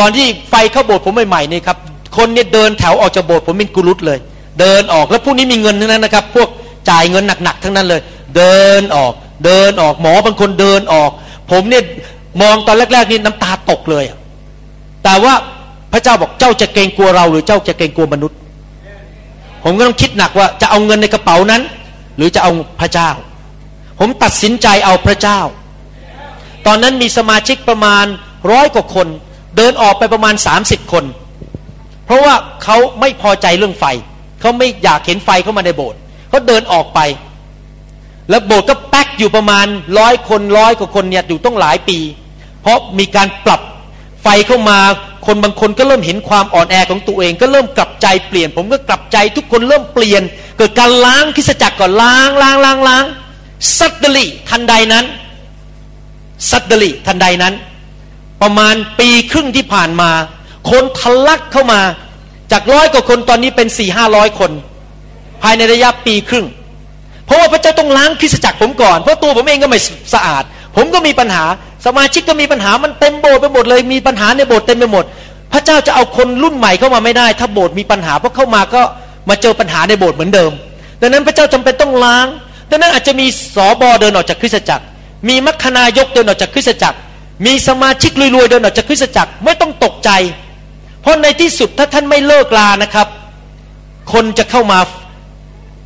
ตอนที่ไฟเข้าโบสถ์ผมใหม่ๆนี่ครับคนเนี่ยเดินแถวออกจากโบสถ์ผมเป็นกุลุตเลย เดินออกแล้วพวกนี้มีเงินทั้งนั้นนะครับ พวก จ่ายเงินหนักๆทั้งนั้นเลย เดินออก เดินออกหมอบางคนเดินออก ผมเนี่ยมองตอนแรกๆนี่น้ำตาตกเลย แต่ว่าพระเจ้าบอกเจ้าจะเกรงกลัวเรา หรือเจ้าจะเกรงกลัวมนุษย์ ผมก็ต้องคิดหนักว่าจะเอาเงินในกระเป๋านั้น หรือจะเอาพระเจ้า ผมตัดสินใจเอาพระเจ้า ตอนนั้นมีสมาชิกประมาณร้อยกว่าคน เดินออกไปประมาณสามสิบคน เพราะว่าเขาไม่พอใจเรื่องไฟ เขาไม่อยากเห็นไฟเข้ามาในโบสถ์ เขาเดินออกไป แล้วโบสถ์ก็แป๊กอยู่ประมาณร้อยคนร้อยกว่าคนเนี่ยอยู่ต้องหลายปี เพราะมีการปรับไฟเข้ามาคนบางคนก็เริ่มเห็นความอ่อนแอของตัวเอง ก็เริ่มกลับใจเปลี่ยน ผมก็กลับใจทุกคนเริ่มเปลี่ยน เกิดการล้างคิสจักรก่อนล้างล้างล้างล้างสัตเดลีทันใดนั้นสัตเดลีทันใดนั้น ประมาณปีครึ่งที่ผ่านมา คนทะลักเข้ามา จากร้อยกว่าคนตอนนี้เป็นสี่ห้าร้อยคน ภายในระยะปีครึ่ง เพราะว่าพระเจ้าต้องล้างคริสจักรผมก่อน เพราะตัวผมเองก็ไม่สะอาด ผมก็มีปัญหา สมาชิกก็มีปัญหา มันเต็มโบสถ์ไปหมดเลย มีปัญหาในโบสถ์เต็มไปหมด พระเจ้าจะเอาคนรุ่นใหม่เข้ามาไม่ได้ ถ้าโบสถ์มีปัญหาเพราะเข้ามาก็มาเจอปัญหาในโบสถ์เหมือนเดิม ดังนั้นพระเจ้าจำเป็นต้องล้าง ดังนั้นอาจจะมีสอบอเดินออกจากคริสจักร มีมัคคณายกเดินออกจากคริสจักร มีสมาชิกรวยๆเดินออกจากคริสจักร ไม่ต้องตกใจ เพราะในที่สุดถ้าท่านไม่เลิกลานะครับ คนจะเข้ามา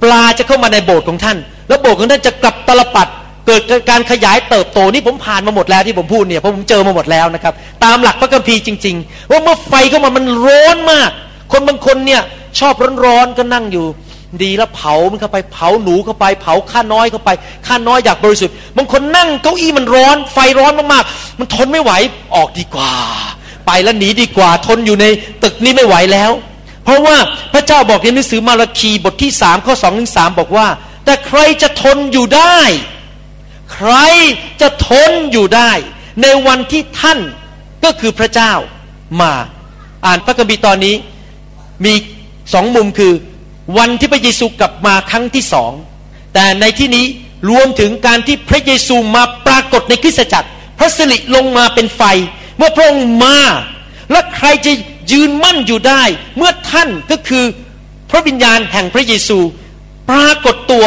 ปลาจะเข้ามาในโบสถ์ของท่าน แล้วโบสถ์ของท่านจะกลับตลปัดเกิดการขยายเติบโตนี่ผมผ่านมาหมดแล้วที่ผมพูดเนี่ยเพราะผมเจอมาหมดแล้วนะครับ ตามหลักพระคัมภีร์จริง ๆ ว่าเมื่อไฟเข้ามามันร้อนมาก คนบางคนเนี่ยชอบร้อนๆก็นั่งอยู่ ดีแล้วเผามันเข้าไปเผาหนูเข้าไป เผาข้าน้อยเข้าไปข้าน้อยอยากบริสุทธิ์บางคนนั่งเก้าอี้มันร้อน ไฟร้อนมากๆมันทนไม่ไหวออกดีกว่า ไปแล้วหนีดีกว่าทนอยู่ในตึกนี้ไม่ไหวแล้ว เพราะว่าพระเจ้าบอกในหนังสือมาราคีบทที่สามข้อสองถึงสามบอกว่า แต่ใครจะทนอยู่ได้ ใครจะทนอยู่ได้ ในวันที่ท่านก็คือพระเจ้ามา อ่านพระคัมภีร์ตอนนี้มีสองมุมคือ วันที่พระเยซูกลับมาครั้งที่สอง แต่ในที่นี้รวมถึงการที่พระเยซูมาปรากฏในคริสตจักร พระสิริลงมาเป็นไฟ เมื่อพระองค์มา และใครจะ ยืนมั่นอยู่ได้ เมื่อท่านก็คือพระวิญญาณแห่งพระเยซู ปรากฏตัว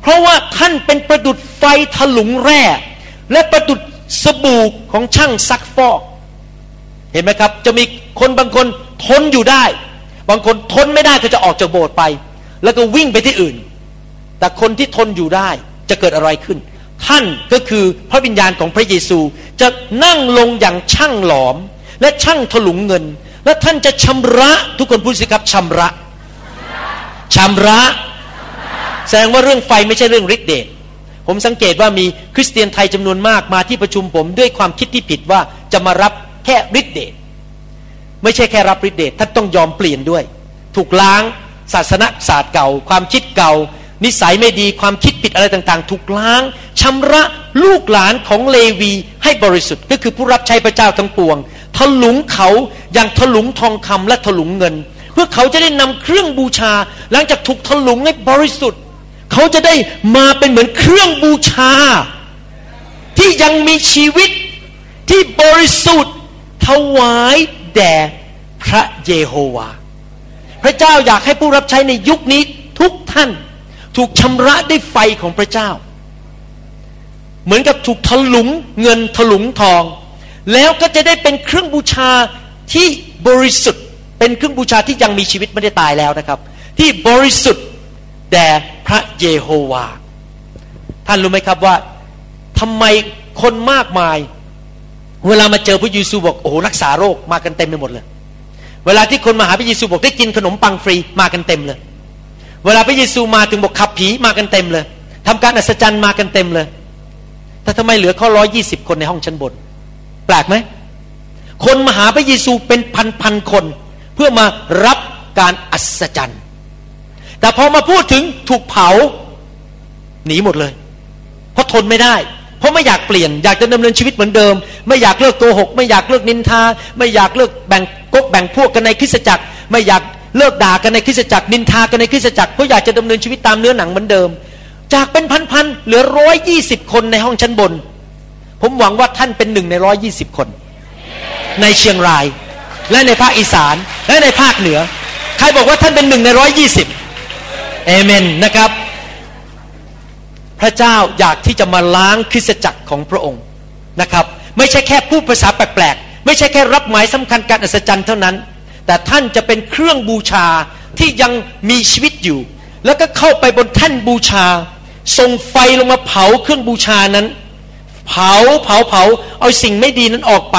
เพราะว่าท่านเป็นประดุดไฟถลุงแร่ และประดุดสบู่ของช่างซักฟอก เห็นไหมครับ จะมีคนบางคนทนอยู่ได้ บางคนทนไม่ได้ก็จะออกจากโบสถ์ไป แล้วก็วิ่งไปที่อื่น แต่คนที่ทนอยู่ได้จะเกิดอะไรขึ้น ท่านก็คือพระวิญญาณของพระเยซู จะนั่งลงอย่างช่างหลอม และช่างถลุงเงิน และท่านจะชำระทุกคนพูดสิครับชำระชำระ แสดงว่าเรื่องไฟไม่ใช่เรื่องฤทธิเดชผมสังเกตว่ามีคริสเตียนไทยจำนวนมากมาที่ประชุมผมด้วยความคิดที่ผิดว่าจะมารับแค่ฤทธิเดชไม่ใช่แค่รับฤทธิเดชท่านต้องยอมเปลี่ยนด้วย ถูกล้างศาสนาศาสตร์เก่า ความคิดเก่า นิสัยไม่ดีความคิดผิดอะไรต่างๆ ถูกล้างชำระลูกหลานของเลวีให้บริสุทธิ์ก็คือผู้รับใช้พระเจ้าทั้งปวง ถลุงเขาอย่างถลุงทองคำและถลุงเงิน เพื่อเขาจะได้นำเครื่องบูชา หลังจากถูกถลุงให้บริสุทธิ์ เขาจะได้มาเป็นเหมือนเครื่องบูชา ที่ยังมีชีวิตที่บริสุทธิ์ถวายแด่พระเยโฮวา พระเจ้าอยากให้ผู้รับใช้ในยุคนี้ทุกท่านถูกชำระด้วยไฟของพระเจ้า เหมือนกับถูกถลุงเงินถลุงทอง แล้วก็จะได้เป็นเครื่องบูชาที่บริสุทธิ์ เป็นเครื่องบูชาที่ยังมีชีวิตไม่ได้ตายแล้วนะครับ ที่บริสุทธิ์แด่พระเยโฮวา ท่านรู้ไหมครับว่าทำไมคนมากมาย เวลามาเจอพระเยซูบอกโอ้รักษาโรคมากันเต็มไปหมดเลย เวลาที่คนมาหาพระเยซูบอกได้กินขนมปังฟรีมากันเต็มเลย เวลาพระเยซูมาถึงบอกขับผีมากันเต็มเลยทำการอัศจรรย์มากันเต็มเลยแต่ทำไมเหลือข้อร้อยยี่สิบคนในห้องชั้นบน แปลกไหมคนมาหาพระเยซูเป็นพันพันคน เพื่อมารับการอัศจรรย์ แต่พอมาพูดถึงถูกเผาหนีหมดเลย เพราะทนไม่ได้ เพราะไม่อยากเปลี่ยน อยากจะดำเนินชีวิตเหมือนเดิม ไม่อยากเลิกโกหก ไม่อยากเลิกนินทา ไม่อยากเลิกแบ่งกกแบ่งพวกกันในคริสตจักร ไม่อยากเลิกด่ากันในคริสตจักร นินทากันในคริสตจักรเพราะอยากจะดำเนินชีวิตตามเนื้อหนังเหมือนเดิม จากเป็นพันๆเหลือร้อยยี่สิบคนในห้องชั้นบน ผมหวังว่าท่านเป็นหนึ่งในร้อยยี่สิบคน ในเชียงราย และในภาคอีสานและในภาคเหนือ ใครบอกว่าท่านเป็นหนึ่งในร้อยยี่สิบเอเมนนะครับ พระเจ้าอยากที่จะมาล้างคริสตจักรของพระองค์นะครับ ไม่ใช่แค่พูดภาษาแปลกๆไม่ใช่แค่รับหมายสำคัญการอัศจรรย์เท่านั้น แต่ท่านจะเป็นเครื่องบูชาที่ยังมีชีวิตอยู่ แล้วก็เข้าไปบนแท่นบูชาส่งไฟลงมาเผาเครื่องบูชานั้น เผาเผาเผาเอาสิ่งไม่ดีนั้นออกไป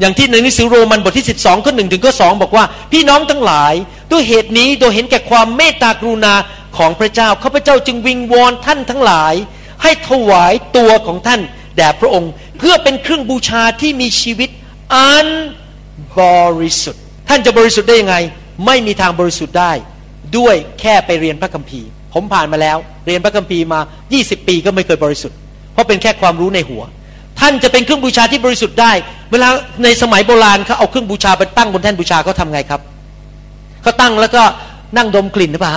อย่างที่ในหนังสือโรมันบทที่ 12ข้อหนึ่งถึงข้อสองบอกว่า พี่น้องทั้งหลายด้วยเหตุนี้โดยเห็นแก่ความเมตตากรุณาของพระเจ้าข้าพเจ้าจึงวิงวอนท่านทั้งหลาย ให้ถวายตัวของท่านแด่พระองค์ เพื่อเป็นเครื่องบูชาที่มีชีวิตอันบริสุทธิ์ ท่านจะบริสุทธิ์ได้ยังไง ไม่มีทางบริสุทธิ์ได้ ด้วยแค่ไปเรียนพระคัมภีร์ ผมผ่านมาแล้ว เรียนพระคัมภีร์มา 20 ปีก็ไม่เคยบริสุทธิ์ เพราะเป็นแค่ความรู้ในหัว ท่านจะเป็นเครื่องบูชาที่บริสุทธิ์ได้ เวลาในสมัยโบราณเขาเอาเครื่องบูชาไปตั้งบนแท่นบูชาเขาทำไงครับเขาตั้งแล้วก็นั่งดมกลิ่นหรือเปล่า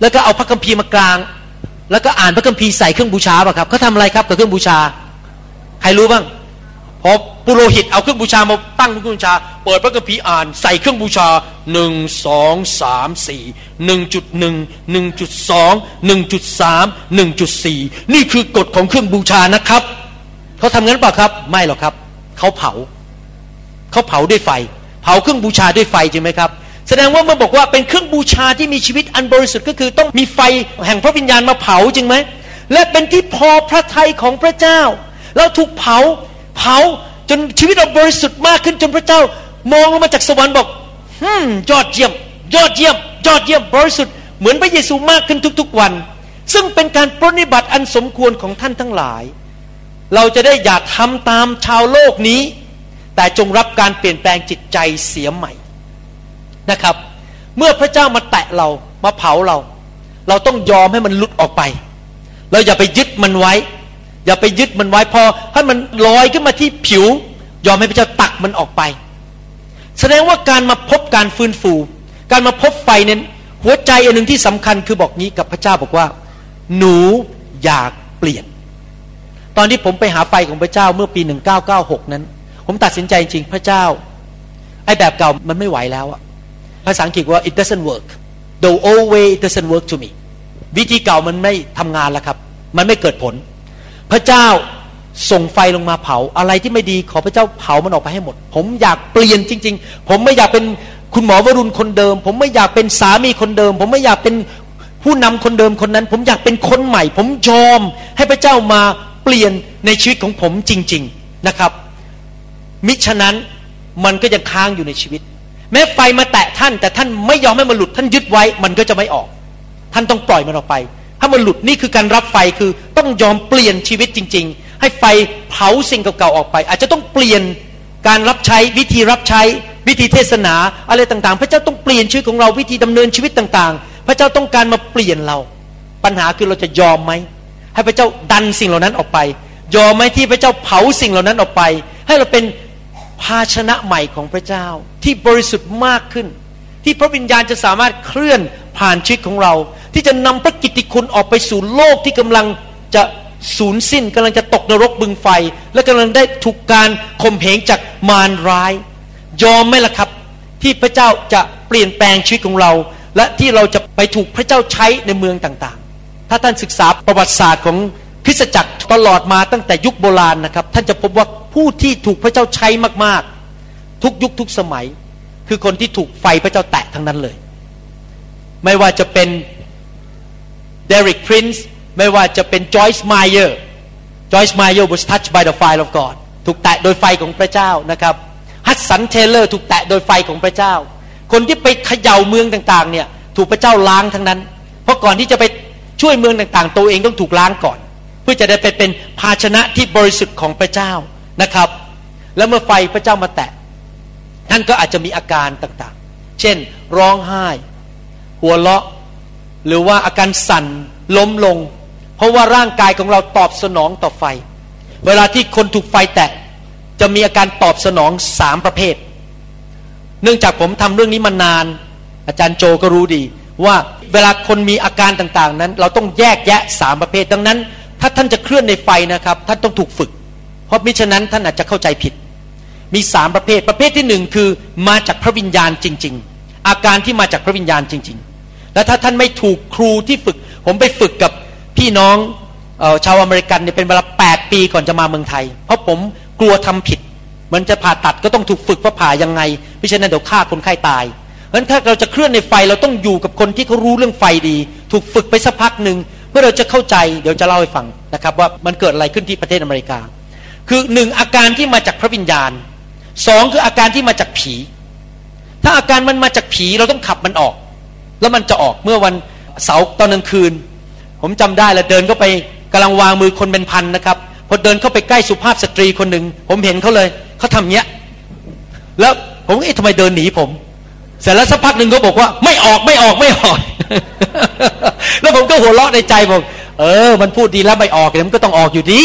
แล้วก็เอาพระคัมภีร์มากลาง แล้วก็อ่านพระคัมภีร์ใส่เครื่องบูชาป่ะครับเขาทำอะไรครับกับเครื่องบูชา ใครรู้บ้าง พอปุโรหิตเอาเครื่องบูชามาตั้งเครื่องบูชา เปิดพระคัมภีร์อ่านใส่เครื่องบูชาหนึ่งสองสามสี่หนึ่งจุดหนึ่งหนึ่งจุดสองหนึ่งจุดสามหนึ่งจุดสี่นี่คือกฎของเครื่องบูชานะครับเขาทำงั้นเปล่าครับ ไม่หรอกครับเขาเผาเขาเผาด้วยไฟ เผาเครื่องบูชาด้วยไฟจริงไหมครับ แสดงว่าเมื่อบอกว่าเป็นเครื่องบูชาที่มีชีวิตอันบริสุทธิ์ก็คือต้องมีไฟแห่งพระวิญญาณมาเผาจริงไหมและเป็นที่พอพระทัยของพระเจ้าแล้วถูกเผา เผาจนชีวิตเราบริสุทธิ์มากขึ้นจนพระเจ้ามองลงมาจากสวรรค์บอกฮึมยอดเยี่ยม ยอดเยี่ยม ยอดเยี่ยมบริสุทธิ์เหมือนพระเยซูมากขึ้นทุกๆวัน ซึ่งเป็นการปรนิบัติอันสมควรของท่านทั้งหลาย เราจะได้อยากทำตามชาวโลกนี้ แต่จงรับการเปลี่ยนแปลงจิตใจเสียใหม่นะครับ เมื่อพระเจ้ามาแตะเรามาเผาเรา เราต้องยอมให้มันหลุดออกไป เราอย่าไปยึดมันไว้ อย่าไปยึดมันไว้พอให้มันลอยขึ้นมาที่ผิว ยอมให้พระเจ้าตักมันออกไป แสดงว่าการมาพบการฟื้นฟู การมาพบไฟเน้นหัวใจอันหนึ่งที่สำคัญคือบอกนี้กับพระเจ้าบอกว่า หนูอยากเปลี่ยน ตอนที่ผมไปหาไฟของพระเจ้าเมื่อปี 1996 นั้น ผมตัดสินใจจริงพระเจ้าไอ้แบบเก่ามันไม่ไหวแล้วอะภาษาอังกฤษว่า it doesn't work the old way it doesn't work to me วิธีเก่ามันไม่ทำงานแล้วครับ มันไม่เกิดผล พระเจ้าส่งไฟลงมาเผาอะไรที่ไม่ดีขอพระเจ้าเผามันออกไปให้หมด ผมอยากเปลี่ยนจริง ๆ ผมไม่อยากเป็นคุณหมอวรุณคนเดิม ผมไม่อยากเป็นสามีคนเดิม ผมไม่อยากเป็นผู้นำคนเดิมคนนั้น ผมอยากเป็นคนใหม่ ผมยอมให้พระเจ้ามาเปลี่ยนในชีวิตของผมจริง ๆนะครับ มิฉะนั้นมันก็จะค้างอยู่ในชีวิต แม้ไฟมาแตะท่าน แต่ท่านไม่ยอมให้มันหลุดท่านยึดไว้มันก็จะไม่ออก ท่านต้องปล่อยมันออกไป ถ้ามันหลุดนี่คือการรับไฟคือต้องยอมเปลี่ยนชีวิตจริง ๆ ให้ไฟเผาสิ่งเก่าๆออกไป อาจจะต้องเปลี่ยนการรับใช้วิธีรับใช้ วิธีเทศนาอะไรต่างๆ พระเจ้าต้องเปลี่ยนชีวิตของเราวิธีดำเนินชีวิตต่างๆ พระเจ้าต้องการมาเปลี่ยนเรา ปัญหาคือเราจะยอมไหมให้พระเจ้าดันสิ่งเหล่านั้นออกไป ยอมไหมที่พระเจ้าเผาสิ่งเหล่านั้นออกไป ให้เราเป็นภาชนะใหม่ของพระเจ้าที่บริสุทธิ์มากขึ้น ที่พระวิญญาณจะสามารถเคลื่อนผ่านชีวิตของเรา ที่จะนำพระกิตติคุณออกไปสู่โลกที่กำลังจะสูญสิ้นกำลังจะตกนรกบึงไฟ และกำลังได้ถูกการข่มเหงจากมารร้าย ยอมไหมล่ะครับ ที่พระเจ้าจะเปลี่ยนแปลงชีวิตของเรา และที่เราจะไปถูกพระเจ้าใช้ในเมืองต่างๆ ถ้าท่านศึกษาประวัติศาสตร์ของคริสตจักรตลอดมาตั้งแต่ยุคโบราณนะครับ ท่านจะพบว่าผู้ที่ถูกพระเจ้าใช้มากๆ ทุกยุคทุกสมัย คือคนที่ถูกไฟพระเจ้าแตะทั้งนั้นเลย ไม่ว่าจะเป็น เดริกพรินซ์ไม่ว่าจะเป็นจอยส์ไมเออร์จอยส์ไมเออร์ was touched by the fire of God ถูกแตะโดยไฟของพระเจ้านะครับฮัตสันเทเลอร์ถูกแตะโดยไฟของพระเจ้า คนที่ไปเขย่าเมืองต่างๆเนี่ยถูกพระเจ้าล้างทั้งนั้น เพราะก่อนที่จะไปช่วยเมืองต่างๆ ตัวเองต้องถูกล้างก่อน เพื่อจะได้ไปเป็นภาชนะที่บริสุทธิ์ของพระเจ้านะครับ แล้วเมื่อไฟพระเจ้ามาแตะท่านก็อาจจะมีอาการต่างๆ เช่น ร้องไห้ หัวเราะ หรือว่าอาการสั่นล้มลง เพราะว่าร่างกายของเราตอบสนองต่อไฟ เวลาที่คนถูกไฟแตะจะมีอาการตอบสนองสามประเภท เนื่องจากผมทำเรื่องนี้มานาน อาจารย์โจก็รู้ดี ว่าเวลาคนมีอาการต่างๆ นั้น เราต้องแยกแยะสามประเภท ดังนั้น ถ้าท่านจะเคลื่อนในไฟนะครับ ท่านต้องถูกฝึก เพราะมิฉะนั้นท่านอาจจะเข้าใจผิด มีสามประเภทประเภทที่หนึ่งคือมาจากพระวิญญาณจริง ๆ อาการที่มาจากพระวิญญาณจริง ๆ แล้วถ้าท่านไม่ถูกครูที่ฝึก ผมไปฝึกกับพี่น้องชาวอเมริกันเนี่ยเป็นเวลาแปดปีก่อนจะมาเมืองไทย เพราะผมกลัวทำผิด มันจะผ่าตัดก็ต้องถูกฝึกว่าผ่ายังไงไม่ใช่นั้นเดี๋ยวฆ่าคนไข้ตายเพราะฉะนั้นถ้าเราจะเคลื่อนในไฟเราต้องอยู่กับคนที่เขารู้เรื่องไฟดี ถูกฝึกไปสักพักหนึ่งเพื่อเราจะเข้าใจเดี๋ยวจะเล่าให้ฟังนะครับว่ามันเกิดอะไรขึ้นที่ประเทศอเมริกา คือหนึ่งอาการที่มาจากพระวิญญาณสองคืออาการที่มาจากผี ถ้าอาการมันมาจากผีเราต้องขับมันออก แล้วมันจะออกเมื่อวันเสาร์ตอนกลางคืน ผมจำได้แล้วเดินเข้าไปกำลังวางมือคนเป็นพันนะครับพอเดินเข้าไปใกล้สุภาพสตรีคนหนึ่งผมเห็นเขาเลยเขาทำเนี้ย แล้วผมเอ๊ะทำไมเดินหนีผมเสร็จแล้วสักพักหนึ่งเขาบอกว่า ไม่ออกไม่ออกไม่ออก แล้วผมก็หัวเราะในใจบอกเออ มันพูดดีแล้วไม่ออกเดี๋ยวมันก็ต้องออกอยู่ดี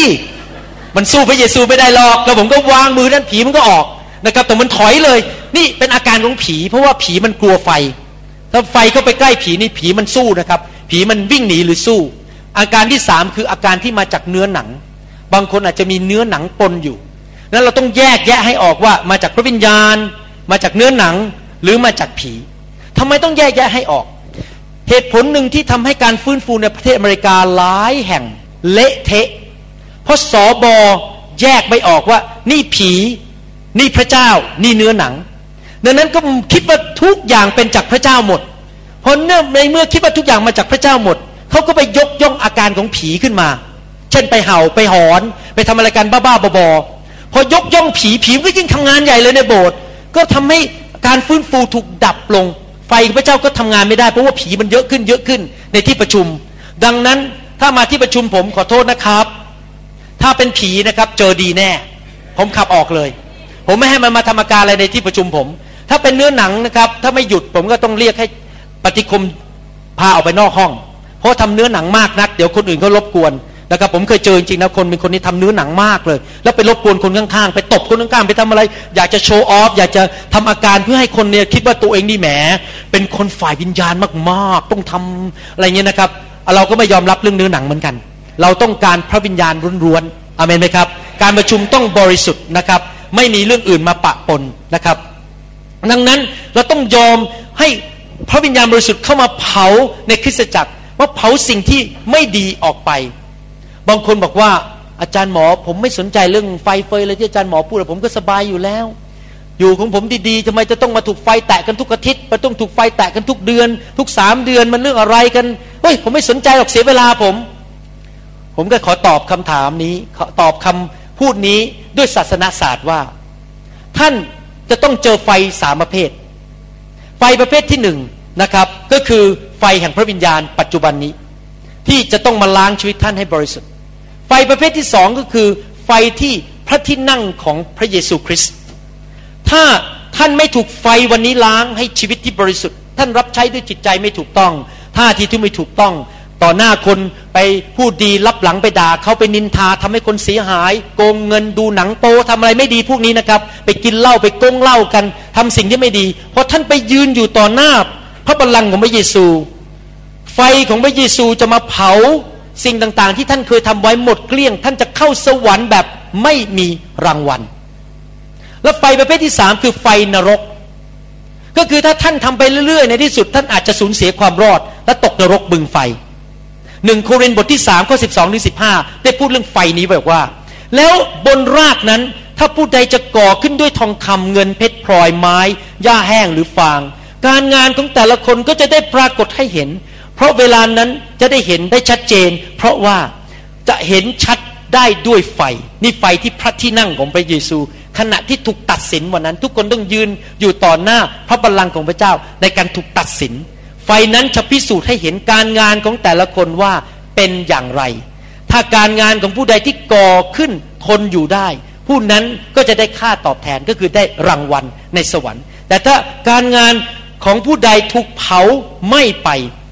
มันสู้พระเยซูไม่ได้หรอกแล้วผมก็วางมือนั่นผีมันก็ออกนะครับ แต่มันถอยเลย นี่เป็นอาการของผี เพราะว่าผีมันกลัวไฟ ถ้าไฟเข้าไปใกล้ผีนี่ผีมันสู้นะครับ ผีมันวิ่งหนีหรือสู้ อาการที่สามคืออาการที่มาจากเนื้อหนัง บางคนอาจจะมีเนื้อหนังปนอยู่นั้นเราต้องแยกแยะให้ออกว่ามาจากพระวิญญาณ มาจากเนื้อหนังหรือมาจากผีทำไมต้องแยกแยะให้ออก เหตุผลหนึ่งที่ทำให้การฟื้นฟูในประเทศอเมริกาหลายแห่งเละเทะ เพราะสอบอแยกไม่ออกว่า นี่ผี นี่พระเจ้า นี่เนื้อหนัง ดังนั้นก็คิดว่าทุกอย่างเป็นจากพระเจ้าหมด เพราะเนื่อในเมื่อคิดว่าทุกอย่างมาจากพระเจ้าหมด เขาก็ไปยกย่องอาการของผีขึ้นมา เช่นไปเห่าไปหอน ไปทำอะไรกันบ้าๆบอๆพอยกย่องผีผีก็ยิ่งทำงานใหญ่เลยในโบสถ์ก็ทำให้การฟื้นฟูถูกดับลง ไฟพระเจ้าก็ทำงานไม่ได้เพราะว่าผีมันเยอะขึ้นเยอะขึ้นในที่ประชุม ดังนั้นถ้ามาที่ประชุมผมขอโทษนะครับ ถ้าเป็นผีนะครับเจอดีแน่ ผมขับออกเลย ผมไม่ให้มันมาทำอาการอะไรในที่ประชุมผม ถ้าเป็นเนื้อหนังนะครับ ถ้าไม่หยุดผมก็ต้องเรียกให้ปฏิคมพาออกไปนอกห้อง เพราะทำเนื้อหนังมากนัก เดี๋ยวคนอื่นเขารบกวนนะครับผมเคยเจอจริงๆนะคนเป็นคนที่ทำเนื้อหนังมากเลย แล้วไปรบกวนคนข้างๆ ไปตบคนข้างๆ ไปทำอะไร อยากจะโชว์ออฟอยากจะทำอาการเพื่อให้คนเนี่ยคิดว่าตัวเองนี่แหม เป็นคนฝ่ายวิญญาณมากๆ ต้องทำอะไรเงี้ยนะครับ เราก็ไม่ยอมรับเรื่องเนื้อหนังเหมือนกัน เราต้องการพระวิญญาณร้วนๆอเมนไหมครับ การประชุมต้องบริสุทธิ์นะครับ ไม่มีเรื่องอื่นมาปะปนนะครับ ดังนั้นเราต้องยอมให้พระวิญญาณบริสุทธิ์เข้ามาเผาในคริสตจักรว่าเผาสิ่งที่ไม่ดีออกไป บางคนบอกว่าอาจารย์หมอ ผมไม่สนใจเรื่องไฟเฟยเลยที่อาจารย์หมอพูดผมก็สบายอยู่แล้ว อยู่ของผมดีๆทำไมจะต้องมาถูกไฟแตะกันทุกอาทิตย์มาต้องถูกไฟแตะกันทุกเดือน ทุกสามเดือนมันเรื่องอะไรกันเฮ้ยผมไม่สนใจหรอกเสียเวลาผม ผมก็ขอตอบคำถามนี้ขอตอบคำพูดนี้ด้วยศาสนาศาสตร์ว่า ท่าน จะต้องเจอไฟสามประเภท ไฟประเภทที่หนึ่งนะครับ ก็คือไฟแห่งพระวิญญาณปัจจุบันนี้ ที่จะต้องมาล้างชีวิตท่านให้บริสุทธิ์ ไฟประเภทที่สองก็คือ ไฟที่พระที่นั่งของพระเยซูคริสต์ถ้าท่านไม่ถูกไฟวันนี้ล้างให้ชีวิตที่บริสุทธิ์ ท่านรับใช้ด้วยจิตใจไม่ถูกต้องท่าทีที่ไม่ถูกต้อง ต่อหน้าคนไปพูดดีรับหลังไปด่าเขาไปนินทาทำให้คนเสียหาย โกงเงินดูหนังโปทำอะไรไม่ดีพวกนี้นะครับ ไปกินเหล้าไปโกงเหล้ากันทำสิ่งที่ไม่ดีเพราะท่านไปยืนอยู่ต่อหน้า พระบัลลังก์ของพระเยซู ไฟของพระเยซูจะมาเผาสิ่งต่างๆ ที่ท่านเคยทำไว้หมดเกลี้ยง ท่านจะเข้าสวรรค์แบบไม่มีรางวัล แล้วไฟประเภทที่สามคือไฟนรก ก็คือถ้าท่านทำไปเรื่อยๆ ในที่สุด ท่านอาจจะสูญเสียความรอด และตกนรกบึงไฟ หนึ่งโครินธ์บทที่สามข้อสิบสองถึงสิบห้าได้พูดเรื่องไฟนี้บอกว่า แล้วบนรากนั้นถ้าผู้ใดจะก่อขึ้นด้วยทองคำเงินเพชรพลอยไม้หญ้าแห้งหรือฟาง การงานของแต่ละคนก็จะได้ปรากฏให้เห็น เพราะเวลานั้นจะได้เห็นได้ชัดเจน เพราะว่าจะเห็นชัดได้ด้วยไฟ นี่ไฟที่พระที่นั่งของพระเยซู ขณะที่ถูกตัดสินวันนั้น ทุกคนต้องยืนอยู่ต่อหน้าพระบัลลังก์ของพระเจ้าในการถูกตัดสิน ไฟนั้นจะพิสูจน์ให้เห็นการงานของแต่ละคนว่าเป็นอย่างไร ถ้าการงานของผู้ใดที่ก่อขึ้นทนอยู่ได้ ผู้นั้นก็จะได้ค่าตอบแทนก็คือได้รางวัลในสวรรค์ แต่ถ้าการงานของผู้ใดถูกเผาไม่ไป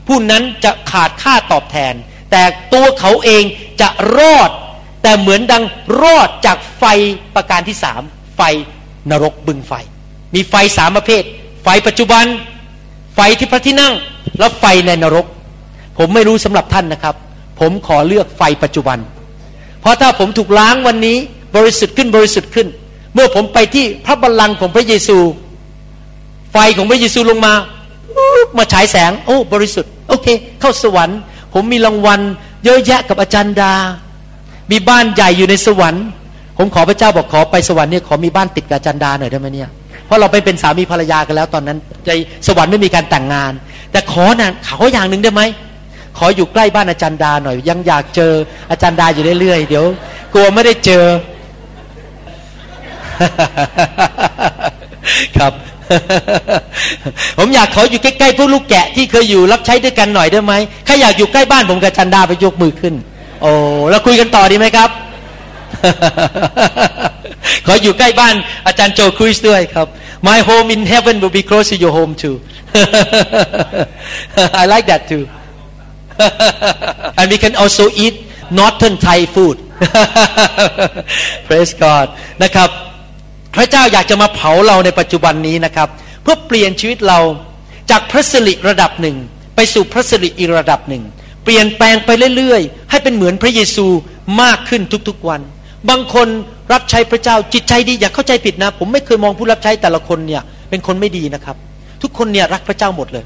ผู้นั้นจะขาดค่าตอบแทน แต่ตัวเขาเองจะรอด แต่เหมือนดังรอดจากไฟประการที่สามไฟนรกบึงไฟ มีไฟสามประเภท ไฟปัจจุบัน ไฟที่พระที่นั่ง และไฟในนรก ผมไม่รู้สำหรับท่านนะครับ ผมขอเลือกไฟปัจจุบัน เพราะถ้าผมถูกล้างวันนี้บริสุทธิ์ขึ้นบริสุทธิ์ขึ้น เมื่อผมไปที่พระบัลลังก์ของพระเยซู ไฟของพระเยซูลงมามาฉายแสง โอ้ บริสุทธิ์โอเค เข้าสวรรค์ ผมมีรางวัล เยอะแยะกับอาจารย์ดา มีบ้านใหญ่อยู่ในสวรรค์ ผมขอพระเจ้าบอกขอไปสวรรค์เนี่ยขอมีบ้านติดกับอาจารย์ดาหน่อยได้ไหมเนี่ย เพราะเราไปเป็นสามีภรรยากันแล้ว ตอนนั้นในสวรรค์ไม่มีการแต่งงาน แต่ขอนะขออย่างหนึ่งได้ไหมขออยู่ใกล้บ้านอาจารย์ดาหน่อย ยังอยากเจออาจารย์ดาอยู่เรื่อยๆเดี๋ยว กลัวไม่ได้เจอ ครับ ผมอยากขออยู่ใกล้ๆพวกลูกแกะที่เคยอยู่รับใช้ด้วยกันหน่อยได้ไหมใครอยากอยู่ใกล้บ้านผมกับอาจารย์ดาไปยกมือขึ้น โอ้แล้วคุยกันต่อดีไหมครับ ขออยู่ใกล้บ้านอาจารย์โจคริสด้วยครับ My home in heaven will be close to your home too I like that too and we can also eat northern Thai food praise God นะครับ พระเจ้าอยากจะมาเผาเราในปัจจุบันนี้นะครับ เพื่อเปลี่ยนชีวิตเราจากพระสิริระดับหนึ่ง ไปสู่พระสิริอีกระดับหนึ่ง เปลี่ยนแปลงไปเรื่อยๆ ให้เป็นเหมือนพระเยซูมากขึ้นทุกๆวัน บางคนรับใช้พระเจ้าจิตใจดีอย่าเข้าใจผิดนะ ผมไม่เคยมองผู้รับใช้แต่ละคนเนี่ยเป็นคนไม่ดีนะครับ ทุกคนเนี่ยรักพระเจ้าหมดเลย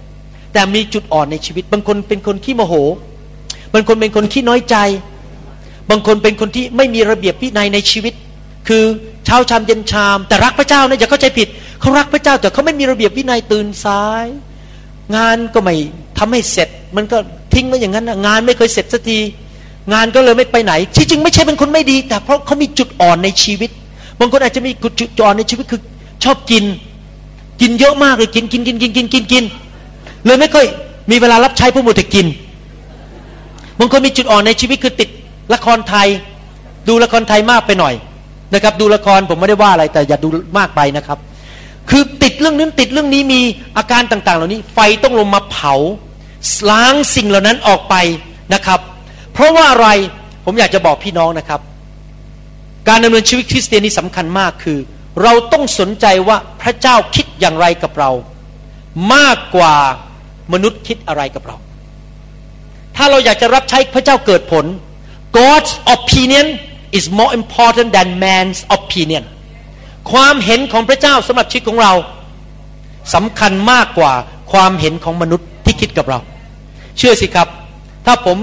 แต่มีจุดอ่อนในชีวิต บางคนเป็นคนขี้โมโห บางคนเป็นคนขี้น้อยใจ บางคนเป็นคนที่ไม่มีระเบียบวินัยในชีวิต คือเช้าชามเย็นชาม แต่รักพระเจ้านะอย่าเข้าใจผิดเขารักพระเจ้าแต่เขาไม่มีระเบียบวินัยตื่นสาย งานก็ไม่ทำให้เสร็จ มันก็ทิ้งไว้อย่างนั้นนะงานไม่เคยเสร็จสักที งานก็เลยไม่ไปไหน ที่จริงไม่ใช่เป็นคนไม่ดี แต่เพราะเขามีจุดอ่อนในชีวิต บางคนอาจจะมีจุดอ่อนในชีวิตคือ ชอบกิน กินเยอะมากเลยกินกินกินกินกินกินกินเลยไม่ค่อยมีเวลารับใช้ผู้มุตกิน บางคนมีจุดอ่อนในชีวิตคือติดละครไทย ดูละครไทยมากไปหน่อยนะครับ ดูละครผมไม่ได้ว่าอะไร แต่อย่าดูมากไปนะครับ คือติดเรื่องนั้นติดเรื่องนี้มีอาการต่าง ๆ เหล่านี้ ไฟต้องลงมาเผา ล้างสิ่งเหล่านั้นออกไปนะครับ เพราะว่าอะไรผมอยากจะบอกพี่น้องนะครับ การดำเนินชีวิตคริสเตียนนี่สำคัญมากคือ เราต้องสนใจว่าพระเจ้าคิดอย่างไรกับเรา มากกว่ามนุษย์คิดอะไรกับเรา ถ้าเราอยากจะรับใช้พระเจ้าเกิดผล God's opinion is more important than man's opinion ความเห็นของพระเจ้าสำหรับชีวิตของเราสำคัญมากกว่าความเห็นของมนุษย์ที่คิดกับเรา เชื่อสิครับ ถ้าผม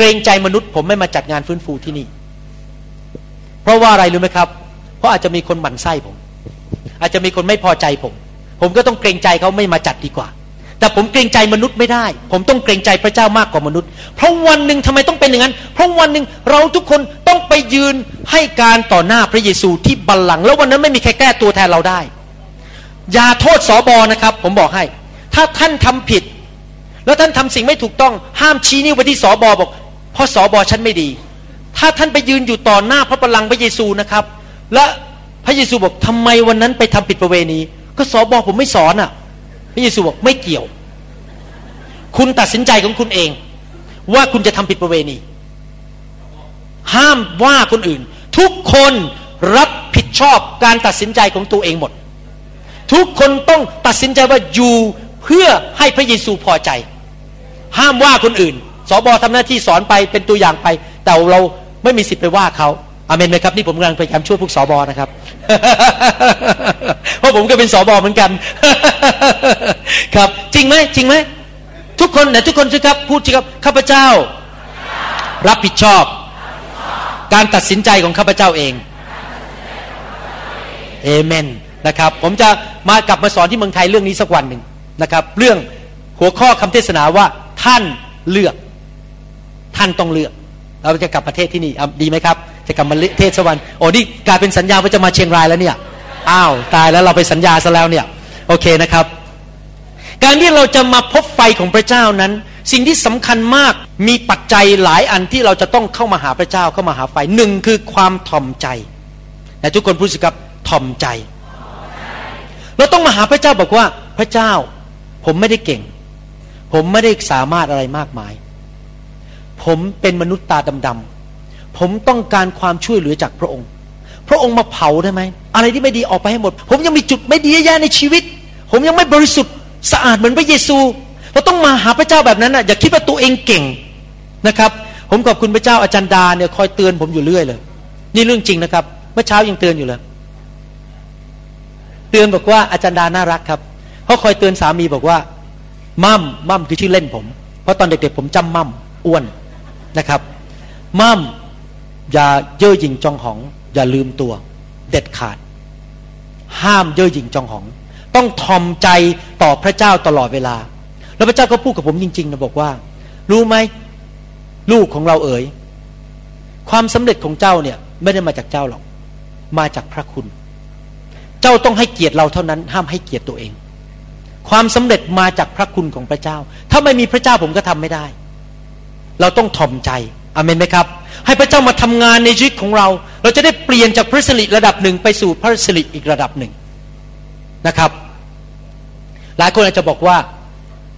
กรงใจมนุษย์ ผมไม่มาจัดงานฟื้นฟูที่นี่ เพราะว่าอะไรรู้ไหมครับ เพราะอาจจะมีคนหมั่นไส้ผม อาจจะมีคนไม่พอใจผม ผมก็ต้องเกรงใจเขาไม่มาจัดดีกว่า แต่ผมเกรงใจมนุษย์ไม่ได้ ผมต้องเกรงใจพระเจ้ามากกว่ามนุษย์ เพราะวันหนึ่งทำไมต้องเป็นอย่างนั้น เพราะวันหนึ่งเราทุกคนต้องไปยืนให้การต่อหน้าพระเยซูที่บัลลังก์แล้ววันนั้นไม่มีใครแก้ตัวแทนเราได้ อย่าโทษสอบอนะครับ ผมบอกให้ ถ้าท่านทำผิดแล้วท่านทำสิ่งไม่ถูกต้องห้ามชี้นิ้วไปที่สอบอบอก เพราะสอบอฉันไม่ดี ถ้าท่านไปยืนอยู่ต่อหน้าพระบัลลังก์พระเยซูนะครับ และพระเยซูบอกทำไมวันนั้นไปทำผิดประเวณี ก็สอบอผมไม่สอนอะ พระเยซูบอกไม่เกี่ยว คุณตัดสินใจของคุณเอง ว่าคุณจะทำผิดประเวณี ห้ามว่าคนอื่น ทุกคนรับผิดชอบการตัดสินใจของตัวเองหมด ทุกคนต้องตัดสินใจว่าอยู่เพื่อให้พระเยซูพอใจ ห้ามว่าคนอื่น สอบอทำหน้าที่สอนไปเป็นตัวอย่างไป แต่เราไม่มีสิทธิ์ไปว่าเขาอเมนไหมครับนี่ผมกำลังพยายามช่วยพวกสอบอนะครับเพราะผมก็เป็นสอบอเหมือนกัน ครับ จริงไหมจริงไหมทุกคนนะทุกคนสิครับ พูดสิครับข้าพเจ้า รับผิดชอบ การตัดสินใจของข้าพเจ้าเองเอเมนนะครับ ผมจะมากลับมาสอนที่เมืองไทยเรื่องนี้สักวันหนึ่งนะครับ เรื่องหัวข้อคำเทศนาว่าท่านเลือก ท่านต้องเลือก เราจะกลับประเทศที่นี่ดีไหมครับ จะกลับมาเทศสวรรค์โอ้นี่กลายเป็นสัญญาว่าจะมาเชียงรายแล้วเนี่ยอ้าวตายแล้วเราไปสัญญาซะแล้วเนี่ยโอเคนะครับ การที่เราจะมาพบไฟของพระเจ้านั้น สิ่งที่สำคัญมากมีปัจจัยหลายอันที่เราจะต้องเข้ามาหาพระเจ้าเข้ามาหาไฟหนึ่งคือความถ่อมใจแต่ทุกคนพูดสิครับถ่อมใจ เราต้องมาหาพระเจ้าบอกว่าพระเจ้าผมไม่ได้เก่ง ผมไม่ได้สามารถอะไรมากมาย ผมเป็นมนุษย์ตาดำๆผมต้องการความช่วยเหลือจากพระองค์ พระองค์มาเผาได้ไหมอะไรที่ไม่ดีออกไปให้หมด ผมยังมีจุดไม่ดีแย่ในชีวิต ผมยังไม่บริสุทธิ์สะอาดเหมือนพระเยซู เราต้องมาหาพระเจ้าแบบนั้นนะอย่าคิดว่าตัวเองเก่งนะครับ ผมขอบคุณพระเจ้าอาจารย์ดาเนี่ยคอยเตือนผมอยู่เรื่อยเลย นี่เรื่องจริงนะครับ เมื่อเช้ายังเตือนอยู่เลยเตือนบอกว่าอาจารย์ดาน่ารักครับเขาคอยเตือนสามีบอกว่ามั่มมั่มคือชื่อเล่นผม เพราะตอนเด็กๆผมจำมั่มอ้วน นะครับมั่มอย่าเย่อหยิ่งจองหอง อย่าลืมตัว เด็ดขาด ห้ามเย่อหยิ่งจองหอง ต้องทอมใจต่อพระเจ้าตลอดเวลา แล้วพระเจ้าก็พูดกับผมจริงๆนะบอกว่า รู้ไหมลูกของเราเอ๋ยความสำเร็จของเจ้าเนี่ยไม่ได้มาจากเจ้าหรอก มาจากพระคุณ เจ้าต้องให้เกียรติเราเท่านั้น ห้ามให้เกียรติตัวเอง ความสำเร็จมาจากพระคุณของพระเจ้า ถ้าไม่มีพระเจ้าผมก็ทำไม่ได้ เราต้องถ่อมใจอเมนไหมครับ ให้พระเจ้ามาทำงานในชีวิตของเรา เราจะได้เปลี่ยนจากพระสิริระดับหนึ่งไปสู่พระสิริอีกระดับหนึ่งนะครับ หลายคนอาจจะบอกว่า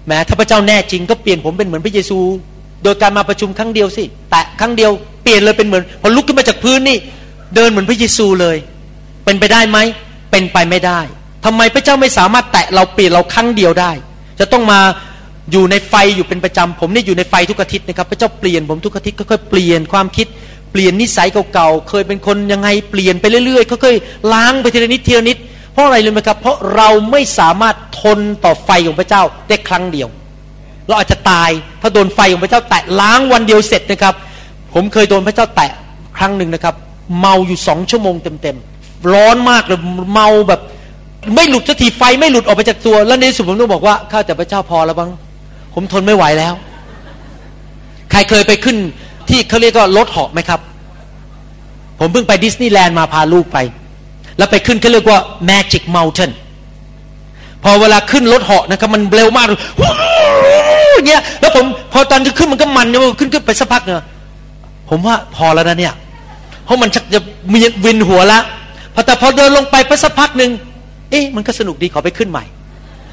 แม้ถ้าพระเจ้าแน่จริงก็เปลี่ยนผมเป็นเหมือนพระเยซู โดยการมาประชุมครั้งเดียวสิ แต่ครั้งเดียวเปลี่ยนเลยเป็นเหมือนพอลุกขึ้นมาจากพื้นนี่ เดินเหมือนพระเยซูเลย เป็นไปได้ไหมเป็นไปไม่ได้ทำไมพระเจ้าไม่สามารถแตะเราเปลี่ยนเราครั้งเดียวได้ จะต้องมา อยู่ในไฟอยู่เป็นประจำผมนี่อยู่ในไฟทุกอาทิตย์นะครับพระเจ้าเปลี่ยนผมทุกอาทิตย์ค่อยๆเปลี่ยนความคิดเปลี่ยนนิสัยเก่าๆเคยเป็นคนยังไงเปลี่ยนไปเรื่อยๆค่อยๆล้างไปทีละนิดทีละนิดเพราะอะไรเลยไหมครับ เพราะเราไม่สามารถทนต่อไฟของพระเจ้าได้ครั้งเดียว เราอาจจะตายถ้าโดนไฟของพระเจ้าแตะล้างวันเดียวเสร็จนะครับ ผมเคยโดนพระเจ้าแตะครั้งหนึ่งนะครับ เมาอยู่สองชั่วโมงเต็มๆร้อนมากเลยเมาแบบ ไม่หลุดสักทีไฟไม่หลุดออกไปจากตัว แล้วในที่สุดผมต้องบอกว่าข้าแต่พระเจ้าพอแล้วบ้าง ผมทนไม่ไหวแล้ว ใครเคยไปขึ้น ที่เขาเรียกว่ารถเหาะไหมครับ ผมเพิ่งไปดิสนีย์แลนด์มาพาลูกไป แล้วไปขึ้นเขาเรียกว่า Magic Mountain พอเวลาขึ้นรถเหาะนะครับ มันเร็วมากอย่างเงี้ย แล้วผมพอตอนจะขึ้นมันก็มันเนี่ยขึ้นขึ้นไปสักพักเนี่ยผมว่าพอแล้วนะเนี่ย เพราะมันชักจะมีวินหัวล้วพอแต่พอเดินลงไปไปสักพักหนึ่งเอ๊ะมันก็สนุกดีขอไปขึ้นใหม่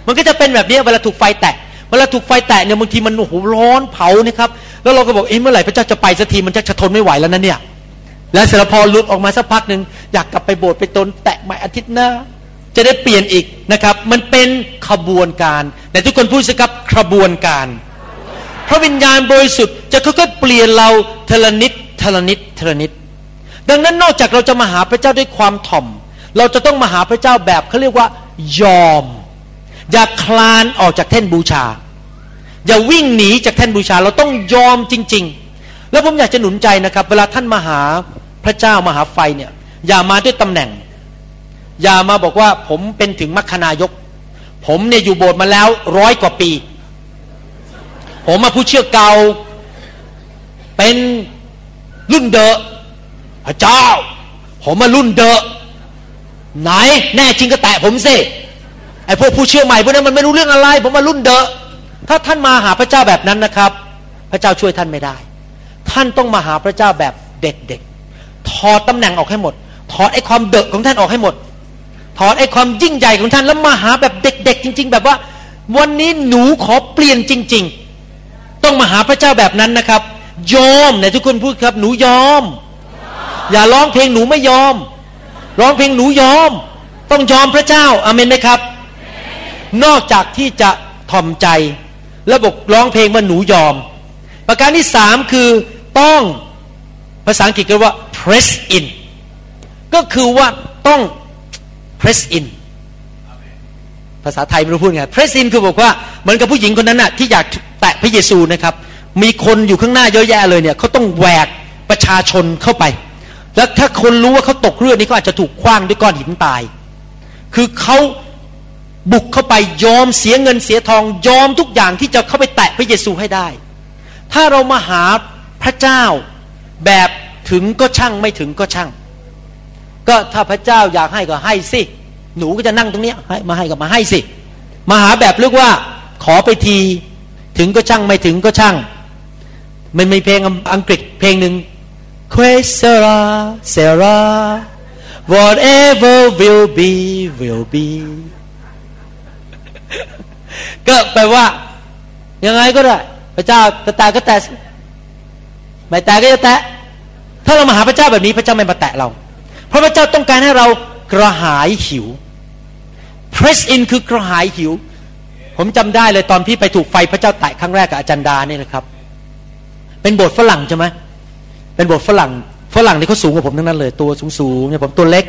มันก็จะเป็นแบบนี้เวลาถูกไฟแตะ เวลาถูกไฟแตะเนี่ยบางทีมันโอ้โหร้อนเผานะครับ แล้วเราก็บอกเอ๊ะเมื่อไหร่พระเจ้าจะไปสักทีมันจะทนไม่ไหวแล้วนะเนี่ย แล้วเสร็จพอลุดออกมาสักพักหนึ่งอยากกลับไปโบสถ์ไปตนแตะใหม่อาทิตย์หน้าจะได้เปลี่ยนอีกนะครับ มันเป็นขบวนการแต่ทุกคนพูดสิครับขบวนการ พระวิญญาณบริสุทธิ์จะค่อยๆเปลี่ยนเราทละนิดทละนิดทละนิด ดังนั้นนอกจากเราจะมาหาพระเจ้าด้วยความถ่อม เราจะต้องมาหาพระเจ้าแบบเขาเรียกว่ายอม อย่าคลานออกจากแท่นบูชา อย่าวิ่งหนีจากแท่นบูชา เราต้องยอมจริง ๆ แล้วผมอยากจะหนุนใจนะครับ เวลาท่านมาหาพระเจ้ามาหาไฟเนี่ยอย่ามาด้วยตำแหน่ง อย่ามาบอกว่าผมเป็นถึงมัคคณายก ผมเนี่ยอยู่โบสถ์มาแล้วร้อยกว่าปี ผมมาผู้เชื่อเก่าเป็นรุ่นเดอะพระเจ้า ผมมารุ่นเดอะไหนแน่จริงก็แตะผมสิ ไอ้พวกผู้เชื่อใหม่พวกนั้นมันไม่รู้เรื่องอะไร ผมมารุ่นเดอะถ้าท่านมาหาพระเจ้าแบบนั้นนะครับ พระเจ้าช่วยท่านไม่ได้ ท่านต้องมาหาพระเจ้าแบบเด็กๆถอดตำแหน่งออกให้หมด ถอดไอ้ความเดอะของท่านออกให้หมด ถอดไอ้ความยิ่งใหญ่ของท่านแล้วมาหาแบบเด็ก ๆ จริง ๆ แบบว่า วันนี้หนูขอเปลี่ยนจริง ๆ ต้องมาหาพระเจ้าแบบนั้นนะครับ ยอมไหนทุกคนพูดครับ หนูยอม อย่าร้องเพลงหนูไม่ยอม ร้องเพลงหนูยอม ต้องยอมพระเจ้าอาเมนไหมครับ นอกจากที่จะถ่อมใจ แล้วบอกร้องเพลงว่าหนูยอม ประการที่สามคือต้องภาษาอังกฤษเรียกว่า press in ก็คือว่าต้อง press in ภาษาไทยไม่รู้พูดไง press in คือบอกว่าเหมือนกับผู้หญิงคนนั้นน่ะที่อยากแตะพระเยซูนะครับ มีคนอยู่ข้างหน้าเยอะแยะเลยเนี่ยเขาต้องแหวกประชาชนเข้าไป แล้วถ้าคนรู้ว่าเขาตกเรือนี้ก็อาจจะถูกคว้างด้วยก้อนหินตาย คือเขา บุกเข้าไปยอมเสียเงินเสียทองยอมทุกอย่างที่จะเข้าไปแตะพระเยซูให้ได้ ถ้าเรามาหาพระเจ้าแบบถึงก็ช่างไม่ถึงก็ช่าง ก็ถ้าพระเจ้าอยากให้ก็ให้สิ หนูก็จะนั่งตรงนี้ให้มาให้ก็มาให้สิ มาหาแบบเรียกว่า ขอไปที ถึงก็ช่างไม่ถึงก็ช่าง มันมีเพลงอังกฤษเพลงหนึ่ง Que sera sera whatever will be will be ก็แปลว่า ยังไงก็ได้ พระเจ้าจะแตะก็แตะไม่แตะก็จะแตะถ้าเรามาหาพระเจ้าแบบนี้พระเจ้าไม่มาแตะเรา เพราะพระเจ้าต้องการให้เรากระหายหิว press in คือกระหายหิว ผมจำได้เลยตอนพี่ไปถูกไฟพระเจ้าแตะครั้งแรกกับอาจารย์ดาเนี่ยนะครับ เป็นโบสถ์ฝรั่งใช่ไหมเป็นโบสถ์ฝรั่งฝรั่งนี่เขาสูงกว่าผมทั้งนั้นเลยตัวสูงๆเนี่ยผมตัวเล็ก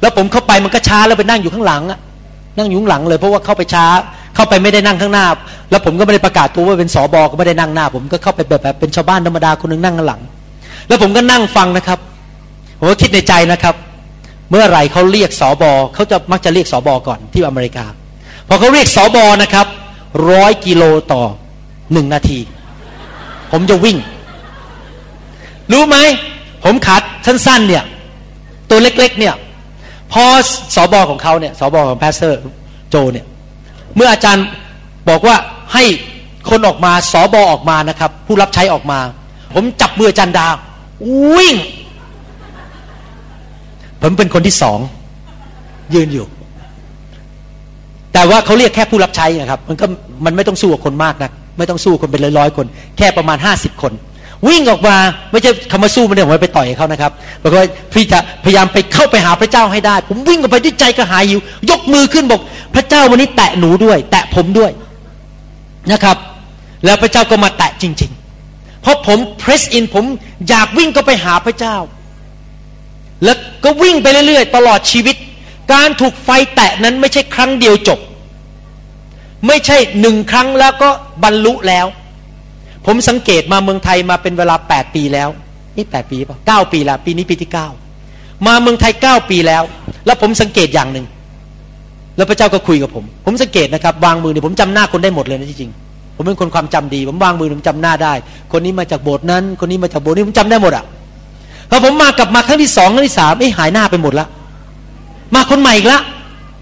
แล้วผมเข้าไปมันก็ช้าแล้วไปนั่งอยู่ข้างหลังอะนั่งอยู่ข้างหลังเลยเพราะว่าเข้าไปช้า เข้าไปไม่ได้นั่งข้างหน้า แล้วผมก็ไม่ได้ประกาศตัวว่าเป็นสอบอก็ไม่ได้นั่งหน้า ผมก็เข้าไปแบบแบบเป็นชาวบ้านธรรมดาคนหนึ่งนั่งข้างหลัง แล้วผมก็นั่งฟังนะครับผมก็คิดในใจนะครับ เมื่อไหร่เขาเรียกสอบอเขาจะมักจะเรียกสอบอก่อนที่อเมริกาพอเขาเรียกสอบอนะครับร้อยกิโลต่อหนึ่งนาที ผมจะวิ่ง รู้ไหมผมขัดสั้นๆ เนี่ย ตัวเล็ก ๆ เนี่ย พอสอบอของเขาเนี่ยสอบอของแพสเซอร์โจเนี่ย เมื่ออาจารย์บอกว่าให้คนออกมาสอบอออกมานะครับ ผู้รับใช้ออกมา ผมจับมืออาจารย์ดาวิ่ง ผมเป็นคนที่สอง ยืนอยู่ แต่ว่าเขาเรียกแค่ผู้รับใช้นะครับ มันก็มันไม่ต้องสู้กับคนมากนะไม่ต้องสู้คนเป็นร้อยๆคน แค่ประมาณห้าสิบคน วิ่งออกมาไม่ใช่คำว่าสู้ไม่ได้ผมไปต่อยเขานะครับบอกว่าพี่จะพยายามไปเข้าไปหาพระเจ้าให้ได้ ผมวิ่งออกไปด้วยใจกระหายหิว ยกมือขึ้นบอก พระเจ้าวันนี้แตะหนูด้วย แตะผมด้วยนะครับ แล้วพระเจ้าก็มาแตะจริง ๆ เพราะผม press in ผมอยากวิ่งก็ไปหาพระเจ้า แล้วก็วิ่งไปเรื่อยๆ ตลอดชีวิต การถูกไฟแตะนั้นไม่ใช่ครั้งเดียวจบ ไม่ใช่หนึ่งครั้งแล้วก็บรรลุแล้ว ผมสังเกตมาเมืองไทยมาเป็นเวลาแปดปีแล้ว นี่แปดปีป่ะเก้าปีล้วปีนี้ปีที่เก้ามาเมืองไทยเก้าปีแล้ว แล้วผมสังเกตอย่างหนึ่งแล้วพระเจ้าก็คุยกับผม ผมสังเกตนะครับ วางมือเนี่ยผมจำหน้าคนได้หมดเลยนะจริงๆผมเป็นคนความจำดี ผมวางมือผมจำหน้าได้ คนนี้มาจากโบสถ์นั้น คนนี้มาจากโบสถ์นี้ผมจำได้หมดอะพอผมมากลับมาครั้งที่สองครั้งที่สามไอ้หายหน้าไปหมดละมาคนใหม่อีกละ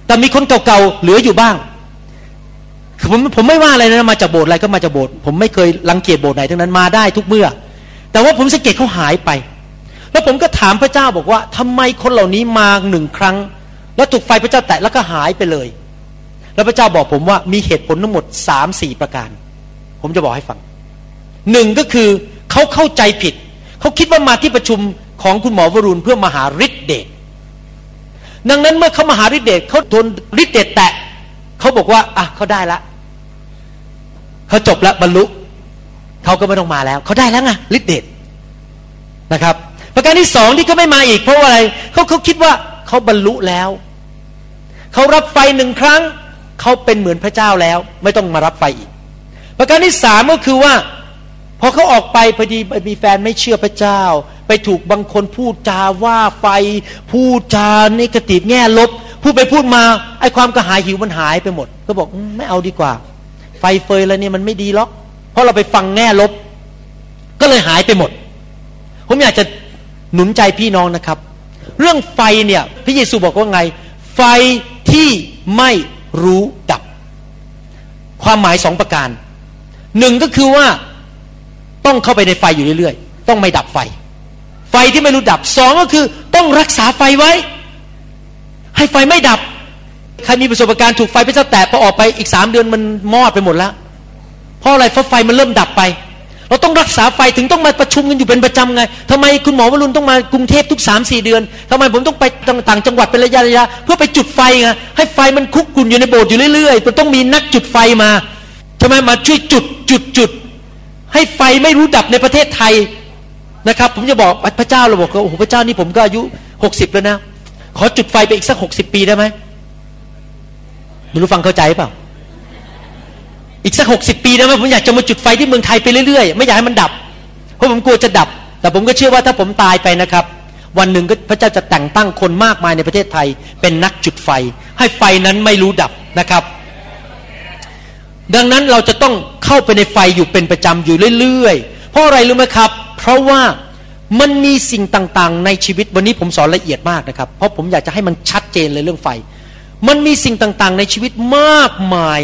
แต่มีคนเก่าๆเหลืออยู่บ้าง ผมผมไม่ว่าอะไรนะมาจากโบสถ์อะไรก็มาจากโบสถ์ผมไม่เคยรังเกียจโบสถ์ไหนทั้งนั้นมาได้ทุกเมื่อ แต่ว่าผมสังเกตเขาหายไป แล้วผมก็ถามพระเจ้าบอกว่าทำไมคนเหล่านี้มาหนึ่งครั้ง แล้วถูกไฟพระเจ้าแตะแล้วก็หายไปเลย แล้วพระเจ้าบอกผมว่ามีเหตุผลทั้งหมดสามสี่ประการ ผมจะบอกให้ฟังหนึ่งก็คือเขาเข้าใจผิดเขาคิดว่ามาที่ประชุมของคุณหมอวรุณเพื่อมาหาฤทธิเดชดังนั้นเมื่อเขามาหาฤทธิเดชเขาโดนฤทธิเดชแตะ เขาบอกว่า อะเขาได้ละเขาจบล้วบรรลุเขาก็ไม่ต้องมาแล้วเขาได้แล้วไงฤทธิเดชนะครับ ประการที่สองที่เขาไม่มาอีก เพราะาอะไรเขาเขาคิดว่าเขาบรรลุแล้วเขารับไฟหนึ่งครั้งเขาเป็นเหมือนพระเจ้าแล้ว ไม่ต้องมารับไฟอีก ประการที่สามก็คือว่าพอเขาออกไปพอดีมีแฟนไม่เชื่อพระเจ้า ไปถูกบางคนพูดจาว่าไฟพูดจาในกติแง่ลบ พูดไปพูดมาไอ้ความกระหายหิวมันหายไปหมด ก็บอกไม่เอาดีกว่า ไฟเฟยแล้วเนี่ยมันไม่ดีหรอก เพราะเราไปฟังแง่ลบ ก็เลยหายไปหมด ผมอยากจะหนุนใจพี่น้องนะครับ เรื่องไฟเนี่ยพระเยซูบอกว่าไง ไฟที่ไม่รู้ดับ ความหมายสองประการหนึ่งก็คือว่าต้องเข้าไปในไฟอยู่เรื่อยๆ ต้องไม่ดับไฟ ไฟที่ไม่รู้ดับสองก็คือต้องรักษาไฟไว้ ให้ไฟไม่ดับ ใครมีประสบการณ์ถูกไฟไปแตะพอออกไปอีกสามเดือนมันมอดไปหมดแล้ว เพราะอะไรเพราะไฟมันเริ่มดับไป เราต้องรักษาไฟถึงต้องมาประชุมกันอยู่เป็นประจำไงทำไมคุณหมอวรุณต้องมากรุงเทพทุกสามสี่เดือนทำไมผมต้องไปต่างจังหวัดเป็นระยะระยะเพื่อไปจุดไฟไงให้ไฟมันคุกกุ่นอยู่ในโบสถ์อยู่เรื่อยๆมันต้องมีนักจุดไฟมาทำไมมาช่วยจุดจุดจุดให้ไฟไม่รู้ดับในประเทศไทยนะครับ ผมจะบอกพระเจ้าเราบอกว่าโอ้โหพระเจ้านี่ผมก็อายุหกสิบแล้วนะ ขอจุดไฟไปอีกสักหกสิบปีได้ไหมไม่รู้ฟังเข้าใจเปล่า อีกสักหกสิบปีได้ไหมผมอยากจะมาจุดไฟที่เมืองไทยไปเรื่อยๆ ไม่อยากให้มันดับ เพราะผมกลัวจะดับ แต่ผมก็เชื่อว่าถ้าผมตายไปนะครับ วันหนึ่งก็พระเจ้าจะแต่งตั้งคนมากมายในประเทศไทย เป็นนักจุดไฟ ให้ไฟนั้นไม่รู้ดับนะครับ ดังนั้นเราจะต้องเข้าไปในไฟอยู่เป็นประจำอยู่เรื่อยๆ เพราะอะไรรู้ไหมครับ เพราะว่า มันมีสิ่งต่างๆ ในชีวิตวันนี้ผมสอนละเอียดมากนะครับ เพราะผมอยากจะให้มันชัดเจนเลยเรื่องไฟ มันมีสิ่งต่างๆ ในชีวิตมากมาย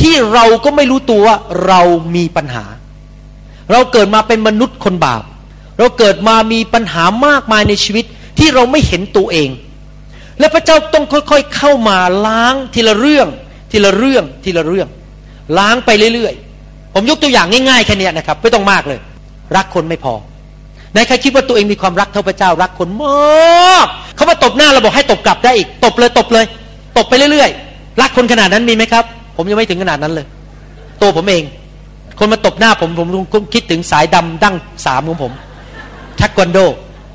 ที่เราก็ไม่รู้ตัวว่าเรามีปัญหา เราเกิดมาเป็นมนุษย์คนบาป เราเกิดมามีปัญหามากมายในชีวิตที่เราไม่เห็นตัวเอง และพระเจ้าต้องค่อยๆเข้ามาล้างทีละเรื่อง ทีละเรื่องทีละเรื่อง ล้างไปเรื่อยๆ ผมยกตัวอย่างง่ายๆแค่นี้นะครับ ไม่ต้องมากเลย รักคนไม่พอ ในใครคิดว่าตัวเองมีความรักเท่าพระเจ้ารักคนมากเขามาตบหน้าเราบอกให้ตบกลับได้อีกตบเลยตบเลย ตบไปเรื่อยๆรักคนขนาดนั้นมีไหมครับ ผมยังไม่ถึงขนาดนั้นเลย ตัวผมเอง คนมาตบหน้าผมผมคิดถึงสายดำดั้งสามของผมทักวันโด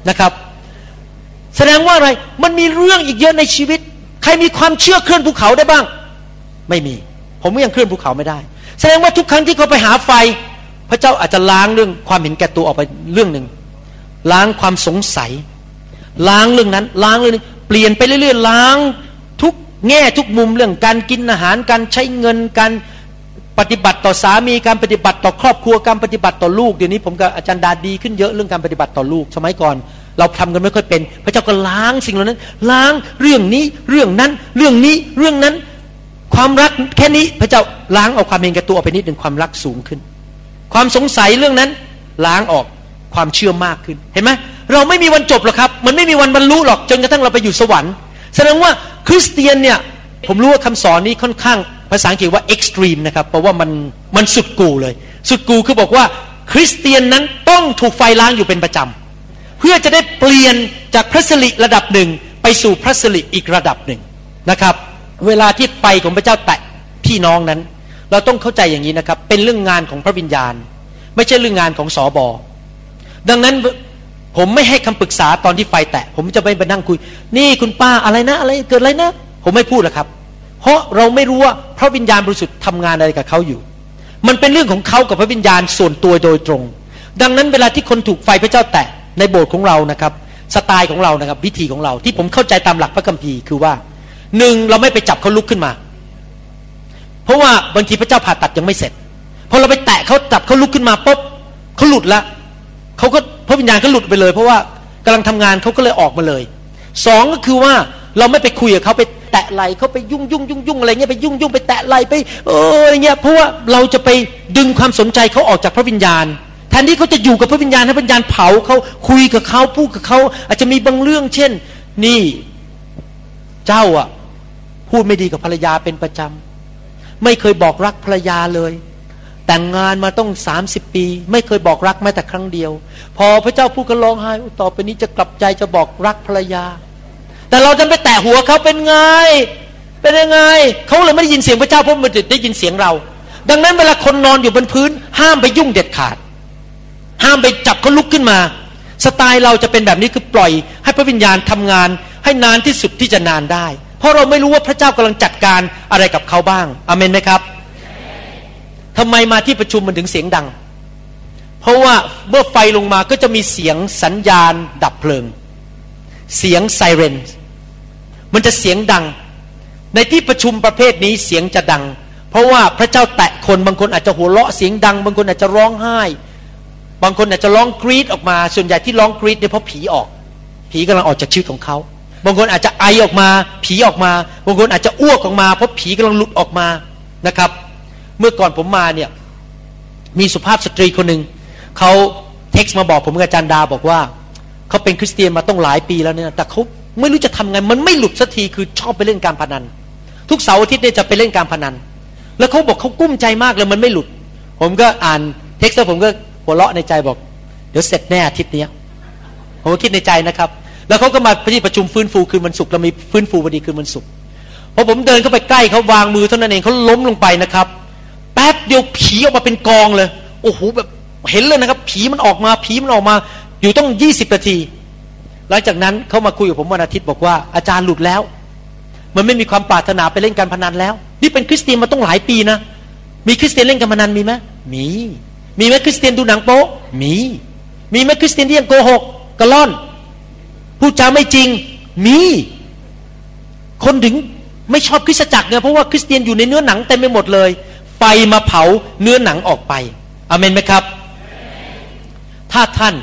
นะครับ แสดงว่าอะไรมันมีเรื่องอีกเยอะในชีวิต ใครมีความเชื่อเคลื่อนภูเขาได้บ้าง ไม่มี ผมก็ยังเคลื่อนภูเขาไม่ได้ แสดงว่าทุกครั้งที่เขาไปหาไฟ พระเจ้าอาจจะล้างเรื่องความเห็นแก่ตัวออกไปเรื่องหนึ่ง ล้างความสงสัย ล้างเรื่องนั้น ล้างเรื่องนี้เปลี่ยนไปเรื่อยๆ ล้างทุกแง่ทุกมุมเรื่องการกินอาหารการใช้เงินการปฏิบัติต่อสามีการปฏิบัติต่อครอบครัวการปฏิบัติต่อลูกเดี๋ยวนี้ผมกับอาจารย์ดาดีขึ้นเยอะเรื่องการปฏิบัติต่อลูกสมัยก่อน เราทำกันไม่ค่อยเป็น พระเจ้าก็ล้างสิ่งเหล่านั้น ล้างเรื่องนี้เรื่องนั้น เรื่องนี้เรื่องนั้น ความรักแค่นี้พระเจ้าล้างเอาความเห็นแก่ตัวออกไปนิดหนึ่งความรักสูงขึ้น ความสงสัยเรื่องนั้นล้างออก ความเชื่อมากขึ้น เห็นไหมเราไม่มีวันจบหรอกครับ มันไม่มีวันบรรลุหรอกจนกระทั่งเราไปอยู่สวรรค์ แสดงว่าคริสเตียนเนี่ยผมรู้ว่าคำสอนนี้ค่อนข้างภาษาอังกฤษว่า extreme นะครับเพราะว่ามันมันสุดกู่เลย สุดกู่คือบอกว่าคริสเตียนนั้นต้องถูกไฟล้างอยู่เป็นประจำเพื่อจะได้เปลี่ยนจากพระสิริระดับหนึ่งไปสู่พระสิริอีกระดับหนึ่งนะครับ เวลาที่ไฟของพระเจ้าแตะพี่น้องนั้น เราต้องเข้าใจอย่างนี้นะครับ เป็นเรื่องงานของพระวิญญาณ ไม่ใช่เรื่องงานของสอบอ ดังนั้นผมไม่ให้คำปรึกษาตอนที่ไฟแตะ ผมจะไม่ไปนั่งคุย นี่คุณป้าอะไรนะ อะไรเกิดอะไรนะ ผมไม่พูดหรอกครับ เพราะเราไม่รู้ว่าพระวิญญาณบริสุทธิ์ทำงานอะไรกับเขาอยู่ มันเป็นเรื่องของเขากับพระวิญญาณส่วนตัวโดยตรง ดังนั้นเวลาที่คนถูกไฟพระเจ้าแตะในโบสถ์ของเรานะครับ สไตล์ของเรานะครับ วิธีของเราที่ผมเข้าใจตามหลักพระคัมภีร์คือว่าหนึ่งเราไม่ไปจับเขาลุกขึ้นมา เพราะว่าบางทีพระเจ้าผ่าตัดยังไม่เสร็จพอเราไปแตะเขาจับเขาลุกขึ้นมาปุ๊บเขาหลุดละ เขาก็พระวิญญาณก็หลุดไปเลย เพราะว่ากำลังทำงานเขาก็เลยออกมาเลยสองก็คือว่าเราไม่ไปคุยกับเขาไปแตะไหลเขาไปยุ่งยุ่งยุ่งยุ่งอะไรเงี้ยไปยุ่งยุ่งไปแตะไหลไปเอออะไรเงี้ยเพราะว่าเราจะไปดึงความสนใจเขาออกจากพระวิญญาณแทนที่เขาจะอยู่กับพระวิญญาณให้พระวิญญาณเผาเขาคุยกับเขาพูดกับเขาอาจจะมีบางเรื่อง เช่น นี่เจ้าอะพูดไม่ดีกับภรรยาเป็นประจำไม่เคยบอกรักภรรยาเลย แต่งงานมาต้องสามสิบปี ไม่เคยบอกรักแม้แต่ครั้งเดียว พอพระเจ้าพูดก็ร้องไห้ต่อไปนี้จะกลับใจจะบอกรักภรรยา แต่เราจะไปแตะหัวเขาเป็นไงเป็นยังไงเขาเลยไม่ได้ยินเสียงพระเจ้าเพราะมันได้ยินเสียงเรา ดังนั้นเวลาคนนอนอยู่บนพื้น ห้ามไปยุ่งเด็ดขาด ห้ามไปจับเขาลุกขึ้นมา สไตล์เราจะเป็นแบบนี้คือปล่อย ให้พระวิญญาณทำงาน ให้นานที่สุดที่จะนานได้ เพราะเราไม่รู้ว่าพระเจ้ากำลังจัดการอะไรกับเขาบ้างอเมนไหมครับ ทำไมมาที่ประชุมมันถึงเสียงดัง เพราะว่าเมื่อไฟลงมาก็จะมีเสียงสัญญาณดับเพลิง เสียงไซเรน มันจะเสียงดัง ในที่ประชุมประเภทนี้เสียงจะดัง เพราะว่าพระเจ้าแตะคนบางคนอาจจะหัวเราะเสียงดัง บางคนอาจจะร้องไห้ บางคนอาจจะร้องกรีดออกมา ส่วนใหญ่ที่ร้องกรีดเนี่ยเพราะผีออก ผีกำลังออกจากชีวิตของเขาบางคนอาจจะไอออกมา ผีออกมา บางคนอาจจะอ้วกออกมา เพราะผีกำลังหลุดออกมานะครับ เมื่อก่อนผมมาเนี่ยมีสุภาพสตรีคนหนึ่งเขาเท็กซ์มาบอกผมกับอาจารย์ดาบอกว่าเขาเป็นคริสเตียนมาต้องหลายปีแล้วเนี่ยแต่เขาไม่รู้จะทำไงมันไม่หลุดสักทีคือชอบไปเล่นการพนัน ทุกเสาร์อาทิตย์เนี่ยจะไปเล่นการพนัน แล้วเขาบอกเขากุ้มใจมากเลยมันไม่หลุด ผมก็อ่านเท็กซ์แล้วผมก็หัวเราะในใจบอก เดี๋ยวเสร็จแน่อาทิตย์นี้ผมก็คิดในใจนะครับ แล้วเขาก็มาที่ประชุมฟื้นฟูคืนวันศุกร์เรามีฟื้นฟูพอดีคืนวันศุกร์พอผมเดินเข้าไปใกล้เขาวางมือเท่านั้นเองเขาล้มลงไปนะครับ แป๊บเดียวผีออกมาเป็นกองเลย โอ้โหแบบเห็นเลยนะครับ ผีมันออกมาผีมันออกมา อยู่ต้องยี่สิบนาที หลังจากนั้นเขามาคุยกับผมวันอาทิตย์บอกว่าอาจารย์หลุดแล้ว มันไม่มีความปรารถนาไปเล่นการพนันแล้ว นี่เป็นคริสเตียนมาต้องหลายปีนะมีคริสเตียนเล่นการพนันมีไหมมี มีไหมคริสเตียนดูหนังโป๊มี มีไหมคริสเตียนที่ยังโกหกกระล่อนพูดจาไม่จริงมี คนถึงไม่ชอบคริสตจักรเนี่ยเพราะว่าคริสเตียนอยู่ในเนื้อหนังเต็มไปหมดเลย ไฟมาเผาเนื้อหนังออกไปอเมนไหมครับ ถ้าท่าน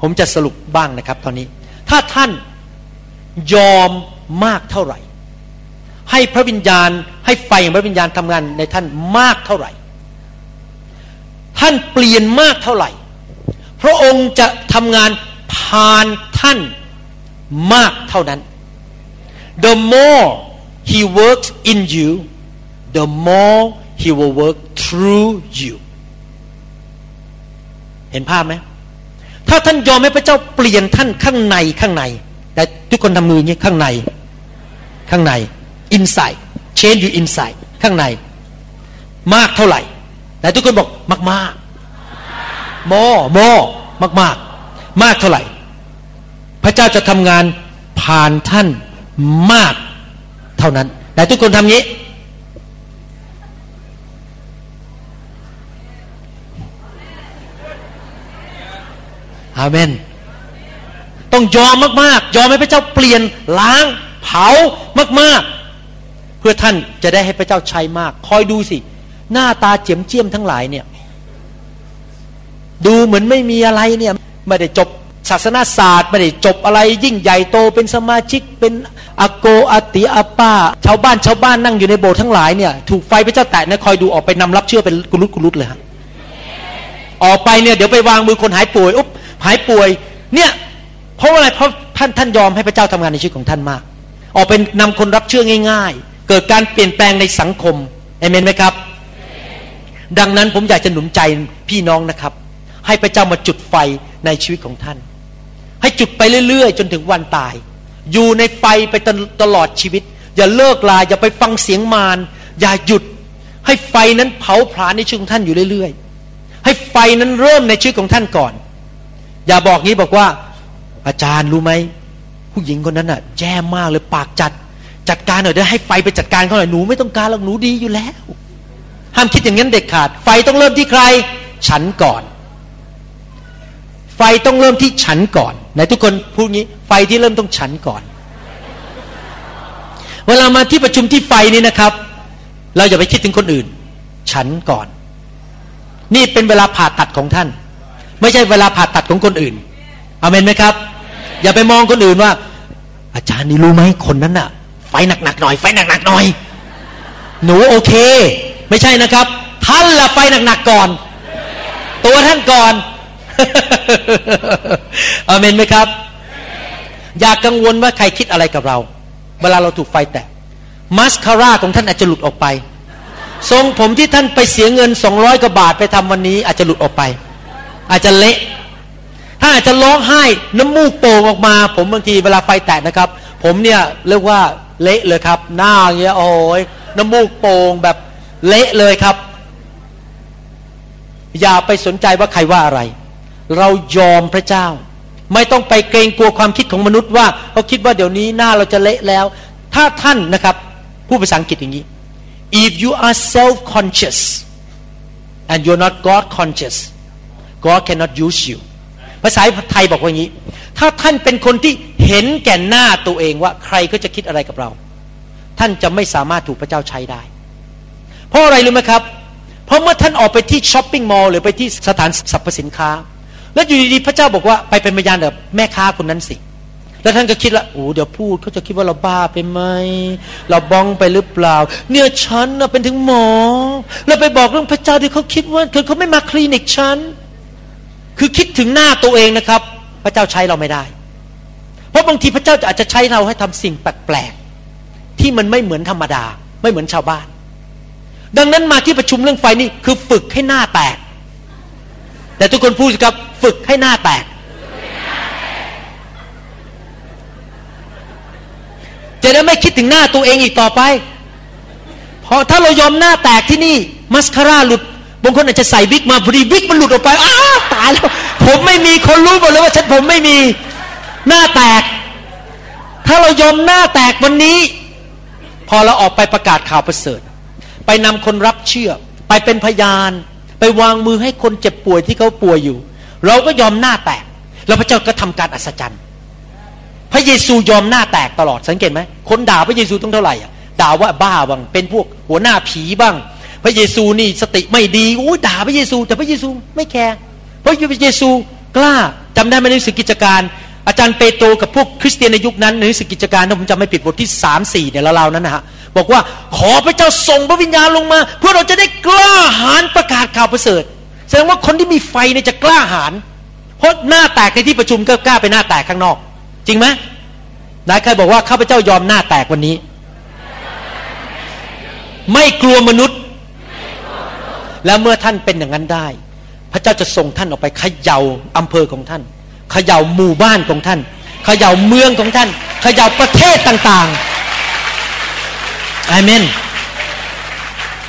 ผมจะสรุปบ้างนะครับ ตอนนี้ ถ้าท่านยอมมากเท่าไหร่ ให้พระวิญญาณ ให้ไฟของพระวิญญาณทำงานในท่านมากเท่าไหร่ ท่านเปลี่ยนมากเท่าไหร่ พระองค์จะทำงานผ่านท่านมากเท่านั้น the more he works in you the more he will work through you เห็นภาพไหมถ้าท่านยอมให้พระเจ้าเปลี่ยนท่านข้างในข้างใน แต่ทุกคนทำมืออย่างนี้ข้างใน ข้างใน inside change you inside ข้างใน มากเท่าไหร่ แต่ทุกคนบอกมากมากโมโมมากมากมากเท่าไหร่ พระเจ้าจะทำงานผ่านท่านมากเท่านั้น แต่ทุกคนทำงี้ อาเมน ต้องยอมมากๆ ยอมให้พระเจ้าเปลี่ยนล้าง เผามากๆ เพื่อท่านจะได้ให้พระเจ้าใช้มาก คอยดูสิ หน้าตาเจียมเจียมทั้งหลายเนี่ย ดูเหมือนไม่มีอะไรเนี่ยไม่ได้จบศาสนาศาสตร์ไม่ได้จบอะไรยิ่งใหญ่โตเป็นสมาชิกเป็นอโกอติอาป้า ชาวบ้านชาวบ้านนั่งอยู่ในโบสถ์ทั้งหลายเนี่ยถูกไฟพระเจ้าแตะนะคอยดูออกไปนำรับเชื่อเป็นกุลุตกุลุตเลยฮะออกไปเนี่ยเดี๋ยวไปวางมือคนหายป่วยอุ๊บ หายป่วย เนี่ย เพราะอะไรเพราะท่านท่านยอมให้พระเจ้าทำงานในชีวิตของท่านมาก ออกเป็นนำคนรับเชื่อง่าย ๆ เกิดการเปลี่ยนแปลงในสังคมเอเมนไหมครับ ดังนั้นผมอยากจะหนุนใจพี่น้องนะครับ ให้พระเจ้ามาจุดไฟในชีวิตของท่าน ให้จุดไปเรื่อยๆ จนถึงวันตาย อยู่ในไฟไปตลอดชีวิต อย่าเลิกลาอย่าไปฟังเสียงมารอย่าหยุดให้ไฟนั้นเผาผลาญในชีวิตของท่านอยู่เรื่อยๆ ให้ไฟนั้นเริ่มในชีวิตของท่านก่อน อย่าบอกงี้บอกว่า อาจารย์รู้ไหมผู้หญิงคนนั้นอะแย่มากเลยปากจัด จัดการหน่อยเดี๋ยวให้ไฟไปจัดการเขาหน่อยหนูไม่ต้องการหรอกหนูดีอยู่แล้ว ห้ามคิดอย่างนั้นเด็ดขาด ไฟต้องเริ่มที่ใคร ฉันก่อน ไฟต้องเริ่มที่ฉันก่อนไหนทุกคนพูดงี้ ไฟที่เริ่มต้องฉันก่อน เวลามาที่ประชุมที่ไฟนี้นะครับ เราอย่าไปคิดถึงคนอื่น ฉันก่อน นี่เป็นเวลาผ่าตัดของท่าน ไม่ใช่เวลาผ่าตัดของคนอื่นอเมนไหมครับ อย่าไปมองคนอื่นว่า อาจารย์นี่รู้ไหมคนนั้นน่ะ ไฟหนักๆหน่อย ไฟหนักๆหน่อย หนูโอเค ไม่ใช่นะครับ ท่านละไฟหนักๆก่อน ตัวท่านก่อนอเมนไหมครับ อย่ากังวลว่าใครคิดอะไรกับเรา เวลาเราถูกไฟแตะมัสคาร่าของท่านอาจจะหลุดออกไป ทรงผมที่ท่านไปเสียเงินสองร้อยกว่าบาทไปทำวันนี้อาจจะหลุดออกไป อาจจะเละถ้าอาจจะร้องไห้น้ำมูกโป่งออกมา ผมบางทีเวลาไฟแตกนะครับ ผมเนี่ยเรียกว่าเละเลยครับ หน้าเงี้ยโอ้ยน้ำมูกโป่งแบบเละเลยครับ อย่าไปสนใจว่าใครว่าอะไร เรายอมพระเจ้า ไม่ต้องไปเกรงกลัวความคิดของมนุษย์ว่าเขาคิดว่าเดี๋ยวนี้หน้าเราจะเละแล้ว ถ้าท่านนะครับพูดภาษาอังกฤษอย่างนี้ if you are self conscious and you're not God conscious God cannot use you ภาษาไทยบอกว่าอย่างนี้ ถ้าท่านเป็นคนที่เห็นแก่หน้าตัวเองว่าใครก็จะคิดอะไรกับเรา ท่านจะไม่สามารถถูกพระเจ้าใช้ได้ เพราะอะไรรู้ไหมครับ เพราะเมื่อท่านออกไปที่ช้อปปิ้งมอลล์หรือไปที่สถานสรรพสินค้า แล้วอยู่ดีๆพระเจ้าบอกว่าไปเป็นพยานแบบแม่ค้าคนนั้นสิแล้วท่านก็คิดละโอ้เดี๋ยวพูดเขาจะคิดว่าเราบ้าไปไหม เราบ้องไปหรือเปล่า เนี่ยฉันเป็นถึงหมอ เราไปบอกเรื่องพระเจ้าที่เขาคิดว่าเขาไม่มาคลินิกฉัน คือคิดถึงหน้าตัวเองนะครับ พระเจ้าใช้เราไม่ได้ เพราะบางทีพระเจ้าอาจจะใช้เราให้ทำสิ่งแปลกๆที่มันไม่เหมือนธรรมดา ไม่เหมือนชาวบ้าน ดังนั้นมาที่ประชุมเรื่องไฟนี่คือฝึกให้หน้าแตก แต่ทุกคนพูดสิครับฝึกให้หน้าแตก จะได้ไม่คิดถึงหน้าตัวเองอีกต่อไป เพอถ้าเรายอมหน้าแตกที่นี่มัสคาร่าหลุด บางคนอาจจะใส่วิกมาพอดีวิกมันหลุดออกไปอ้าตายแล้วผมไม่มีคนรู้หมดเลยว่าฉันผมไม่มีหน้าแตก ถ้าเรายอมหน้าแตกวันนี้ พอเราออกไปประกาศข่าวประเสริฐ ไปนำคนรับเชื่อ ไปเป็นพยาน ไปวางมือให้คนเจ็บป่วยที่เขาป่วยอยู่ เราก็ยอมหน้าแตก แล้วพระเจ้าก็ทำการอัศจรรย์ พระเยซูยอมหน้าแตกตลอดสังเกตไหมคนด่าพระเยซูต้องเท่าไหร่อะด่าว่าบ้าบ้างเป็นพวกหัวหน้าผีบ้าง พระเยซูนี่สติไม่ดีโอ้ด่าพระเยซู แต่พระเยซูไม่แคร์เพราะพระเยซูกล้าจำได้ไหมในหนังสือกิจการ อาจารย์เปโตรกับพวกคริสเตียนในยุคนั้นในหนังสือกิจการถ้าผมจำไม่ผิดบทที่สามสี่เนี่ยเราๆนั้นนะฮะบอกว่าขอพระเจ้าส่งพระวิญญาณลงมา เพื่อเราจะได้กล้าหาญประกาศข่าวประเสริฐแสดงว่าคนที่มีไฟเนี่ยจะกล้าหาญเพราะหน้าแตกในที่ประชุมก็กล้าไปหน้าแตกข้างนอก จริงไหมนายใครบอกว่าข้าพเจ้ายอมหน้าแตกวันนี้ ไม่กลัวมนุษย์ แล้วเมื่อท่านเป็นอย่างนั้นได้ พระเจ้าจะส่งท่านออกไปเขย่าอำเภอของท่านเขย่าหมู่บ้านของท่านเขย่าเมืองของท่านเขย่าประเทศต่างๆอเมน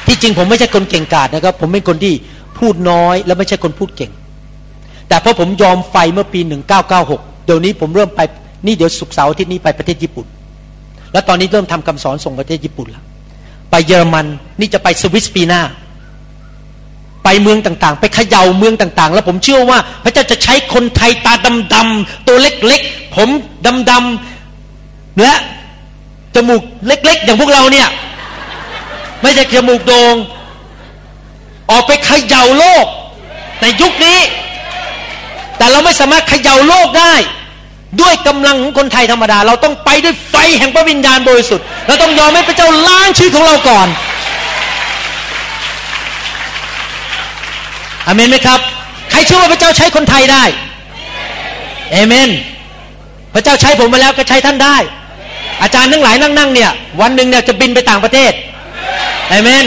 ที่จริงผมไม่ใช่คนเก่งกาจนะครับ ผมเป็นคนที่พูดน้อยและไม่ใช่คนพูดเก่ง แต่พอผมยอมไฟเมื่อปี 1996 เดี๋ยวนี้ผมเริ่มไปนี่เดี๋ยวสุกเสาร์อาทิตย์นี้ไปประเทศญี่ปุ่น แล้วตอนนี้เริ่มทำคำสอนส่งประเทศญี่ปุ่นแล้วไปเยอรมันนี่จะไปสวิสปีหน้า ไปเมืองต่างๆ ไปเขย่าเมืองต่างๆ แล้วผมเชื่อว่า พระเจ้าจะใช้คนไทยตาดำๆตัวเล็กๆ ผมดำๆเนื้อจมูกเล็ก ๆ อย่างพวกเราเนี่ย ไม่ใช่จมูกโดง่งออกไปเขย่าโลก ในยุคนี้ แต่เราไม่สามารถเขย่าโลกได้ ด้วยกำลังของคนไทยธรรมดา เราต้องไปด้วยไฟแห่งพระวิญญาณบริสุทธิ์เราต้องยอมให้พระเจ้าล้างชีวิตของเราก่อน อเมนไหมครับ ใครเชื่อว่าพระเจ้าใช้คนไทยได้เอเมน พระเจ้าใช้ผมมาแล้วก็ใช้ท่านได้ อาจารย์ทั้งหลายนั่งๆเนี่ย วันหนึ่งเนี่ยจะบินไปต่างประเทศเอเมน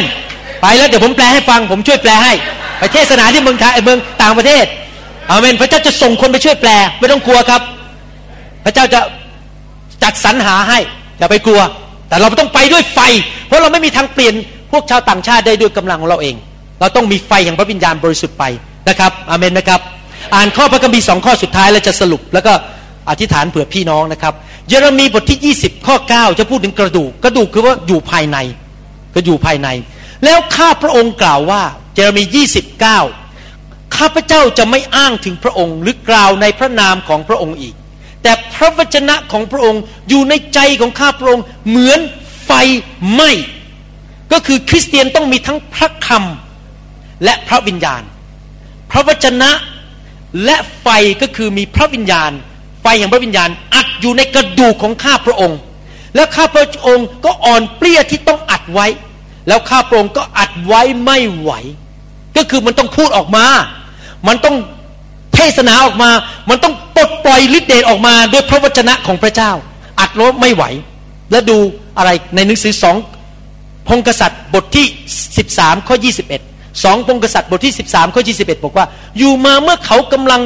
ไปแล้วเดี๋ยวผมแปลให้ฟัง ผมช่วยแปลให้ ไปเทศนาที่เมืองไทยเมืองต่างประเทศอาเมน พระเจ้าจะส่งคนไปช่วยแปล ไม่ต้องกลัวครับ พระเจ้าจะจัดสรรหาให้อย่าไปกลัว แต่เราต้องไปด้วยไฟ เพราะเราไม่มีทางเปลี่ยนพวกชาวต่างชาติได้ด้วยกำลังของเราเอง เราต้องมีไฟอย่างพระวิญญาณบริสุทธิ์ไปนะครับอเมนนะครับ อ่านข้อพระคัมภีร์สองข้อสุดท้ายแล้วจะสรุป แล้วก็อธิษฐานเผื่อพี่น้องนะครับ เยเรมีบทที่ 20 ข้อ 9 จะพูดถึงกระดูก กระดูกคือว่าอยู่ภายใน ก็อยู่ภายใน แล้วข้าพระองค์กล่าวว่า เยเรมี 29 ข้าพระเจ้าจะไม่อ้างถึงพระองค์ หรือกล่าวในพระนามของพระองค์อีก แต่พระวจนะของพระองค์อยู่ในใจของข้าพระองค์เหมือนไฟไหม้ก็คือคริสเตียนต้องมีทั้งพระคำ และพระวิญญาณ พระวจนะและไฟก็คือมีพระวิญญาณ ไฟอย่างพระวิญญาณ อัดอยู่ในกระดูกของข้าพระองค์ แล้วข้าพระองค์ก็อ่อนเปรี้ยที่ต้องอัดไว้ แล้วข้าพระองค์ก็อัดไว้ไม่ไหว ก็คือมันต้องพูดออกมา มันต้องเทศนาออกมา มันต้องปลดปล่อยฤทธิ์เดชออกมาโดยพระวจนะของพระเจ้า อัดลบไม่ไหว แล้วดูอะไรในหนังสือสองพงกษัตริย์บทที่ 13 ข้อ 21 สองพงกษัตริย์บทที่ 13ข้อ21 บอกว่า อยู่มาเมื่อเขากำลัง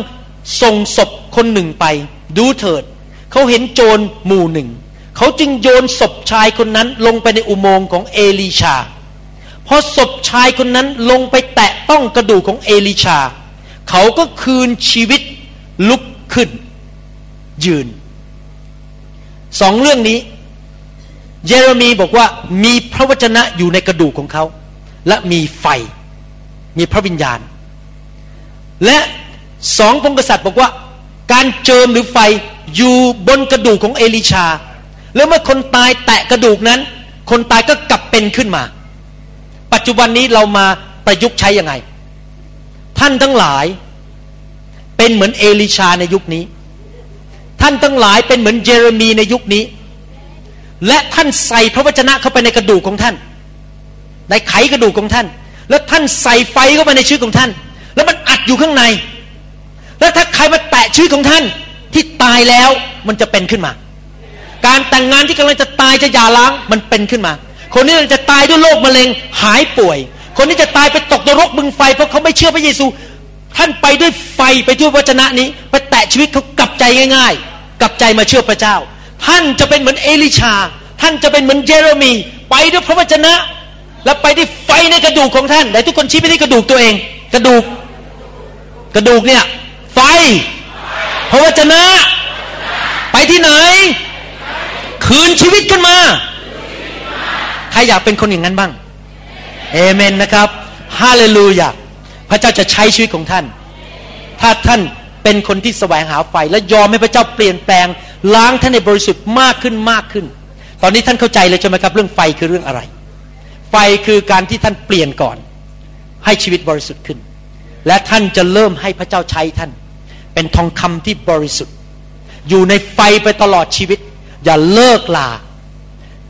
ส่งศพคนหนึ่งไป ดูเถิด เขาเห็นโจรหมู่หนึ่ง เขาจึงโยนศพชายคนนั้นลงไปในอุโมงค์ของเอลีชา พอศพชายคนนั้นลงไปแตะต้องกระดูกของเอลิชา เขาก็คืนชีวิตลุกขึ้น ยืน สองเรื่องนี้ เยเรมีบอกว่ามีพระวจนะอยู่ในกระดูกของเขา และมีไฟ มีพระวิญญาณ และสองพงกษัตริย์บอกว่า การเจิมหรือไฟอยู่บนกระดูกของเอลิชา แล้วเมื่อคนตายแตะกระดูกนั้น คนตายก็กลับเป็นขึ้นมา ปัจจุบันนี้เรามาประยุกต์ใช้ยังไง ท่านทั้งหลายเป็นเหมือนเอลิชาในยุคนี้ ท่านทั้งหลายเป็นเหมือนเยเรมีในยุคนี้ และท่านใส่พระวจนะเข้าไปในกระดูกของท่าน ในไขกระดูกของท่าน แล้วท่านใส่ไฟเข้าไปในชีวิตของท่าน แล้วมันอัดอยู่ข้างใน แล้วถ้าใครมาแตะชีวิตของท่านที่ตายแล้วมันจะเป็นขึ้นมา การแต่งงานที่กำลังจะตายจะหย่าร้างมันเป็นขึ้นมา คนนี้จะตายด้วยโรคมะเร็งหายป่วย คนนี้จะตายไปตกนรกบึงไฟเพราะเขาไม่เชื่อพระเยซู ท่านไปด้วยไฟไปด้วยวจนะนี้ไปแตะชีวิตเขากลับใจง่าย ๆ กลับใจมาเชื่อพระเจ้า ท่านจะเป็นเหมือนเอลิชา ท่านจะเป็นเหมือนเยเรมี ไปด้วยพระวจนะ และไปด้วยไฟในกระดูกของท่านแต่ทุกคนชี้ไปที่กระดูกตัวเอง กระดูก กระดูกเนี่ยไฟพระวจนะ ไปที่ไหน คืนชีวิตขึ้นมา ใครอยากเป็นคนอย่างนั้นบ้างเอเมนนะครับฮาเลลูยาพระเจ้าจะใช้ชีวิตของท่าน ถ้าท่านเป็นคนที่แสวงหาไฟ และยอมให้พระเจ้าเปลี่ยนแปลง ล้างท่านในบริสุทธิ์มากขึ้นมากขึ้น ตอนนี้ท่านเข้าใจเลยใช่ไหมครับ เรื่องไฟคือเรื่องอะไร ไฟคือการที่ท่านเปลี่ยนก่อน ให้ชีวิตบริสุทธิ์ขึ้น และท่านจะเริ่มให้พระเจ้าใช้ท่าน เป็นทองคำที่บริสุทธิ์ อยู่ในไฟไปตลอดชีวิต อย่าเลิกลา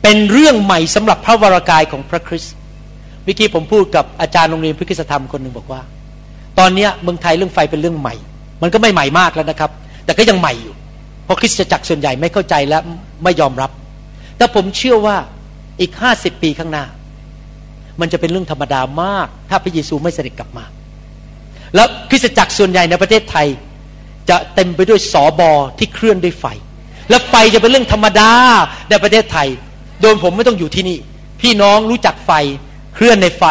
เป็นเรื่องใหม่สำหรับพระวรากายของพระคริสต์เมื่อกี้ผมพูดกับอาจารย์โรงเรียนพระคุณธรรมคนหนึ่งบอกว่า ตอนนี้เมืองไทยเรื่องไฟเป็นเรื่องใหม่ มันก็ไม่ใหม่มากแล้วนะครับ แต่ก็ยังใหม่อยู่ เพราะคริสตจักรส่วนใหญ่ไม่เข้าใจและไม่ยอมรับ แต่ผมเชื่อว่าอีกห้าสิบปีข้างหน้า มันจะเป็นเรื่องธรรมดามาก ถ้าพระเยซูไม่เสด็จกลับมา แล้วคริสตจักรส่วนใหญ่ในประเทศไทย จะเต็มไปด้วยสอบอที่เคลื่อนด้วยไฟ และไฟจะเป็นเรื่องธรรมดาในประเทศไทย โดยผมไม่ต้องอยู่ที่นี่ พี่น้องรู้จักไฟ เคลื่อนในไฟ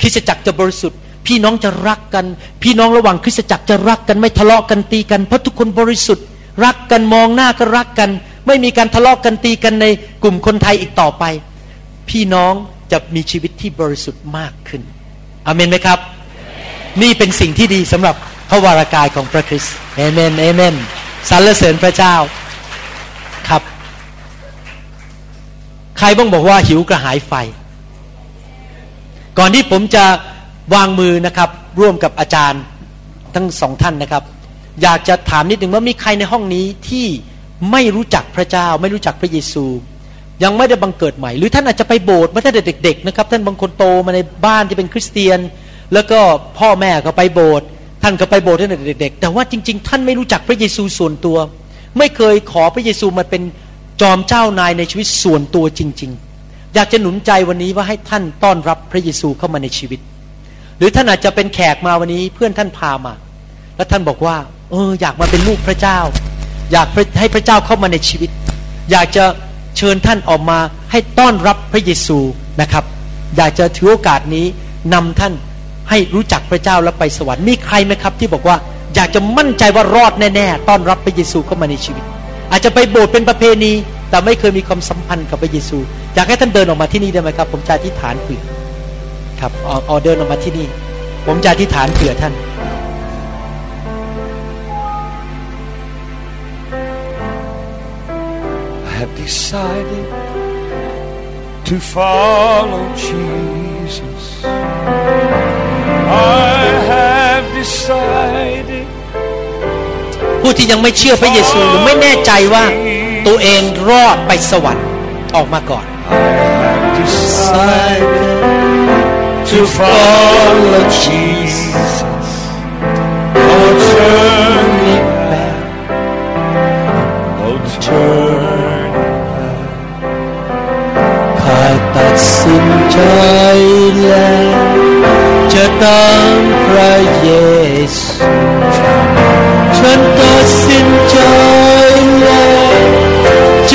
คริสตจักรจะบริสุทธิ์ พี่น้องจะรักกัน พี่น้องระหว่างคริสตจักรจะรักกันไม่ทะเลาะกันตีกันเพราะทุกคนบริสุทธิ์ รักกันมองหน้าก็รักกัน ไม่มีการทะเลาะกกันตีกันในกลุ่มคนไทยอีกต่อไป พี่น้อง จะมีชีวิตที่บริสุทธิ์มากขึ้นอเมนไหมครับ นี่เป็นสิ่งที่ดีสำหรับพระวรากายของพระคริสต์เอเมนเอเมนสรรเสริญพระเจ้าครับ ใครบ้างบอกว่าหิวกระหายไฟ ก่อนที่ผมจะวางมือนะครับ ร่วมกับอาจารย์ทั้งสองท่านนะครับ อยากจะถามนิดหนึ่งว่ามีใครในห้องนี้ที่ไม่รู้จักพระเจ้า ไม่รู้จักพระเยซู ยังไม่ได้บังเกิดใหม่ หรือท่านอาจจะไปโบสถ์เมื่อท่านเด็กๆนะครับท่านบางคนโตมาในบ้านที่เป็นคริสเตียน แล้วก็พ่อแม่ก็ไปโบสถ์ท่านก็ไปโบสถ์ตั้งแต่เด็กๆแต่ว่าจริง ๆ ท่านไม่รู้จักพระเยซูส่วนตัว ไม่เคยขอพระเยซูมาเป็นจอมเจ้านายในชีวิตส่วนตัวจริง ๆ อยากจะหนุนใจวันนี้ว่าให้ท่านต้อนรับพระเยซูเข้ามาในชีวิต หรือท่านอาจจะเป็นแขกมาวันนี้เพื่อนท่านพามา แล้วท่านบอกว่า เอออยากมาเป็นลูกพระเจ้า อยากให้พระเจ้าเข้ามาในชีวิต อยากจะ ชิญท่านออกมาให้ต้อนรับพระเยซูนะครับ อยากจะถือโอกาสนี้นำท่านให้รู้จักพระเจ้าแล้วไปสวรรค์มีใครไหมครับที่บอกว่าอยากจะมั่นใจว่ารอดแน่ๆต้อนรับพระเยซูเข้ามาในชีวิต อาจจะไปโบสถ์เป็นประเพณี แต่ไม่เคยมีความสัมพันธ์กับพระเยซู อยากให้ท่านเดินออกมาที่นี่ได้ไหมครับ ผมจะอธิษฐานเผื่อครับออเดินออกมาที่นี่ ผมจะอธิษฐานเผื่อท่าน have decided to follow Jesus. I have decided ผู้ที่ยังไม่เชื่อพระเยซูหรือไม่แน่ใจว่าตัวเองรอดไปสวรรค์ออกมาก่อน I have decided to follow Jesus. No turning ตัดสินใจแล้วจะตามพระเยซูฉันตัดสินใจแล้วจ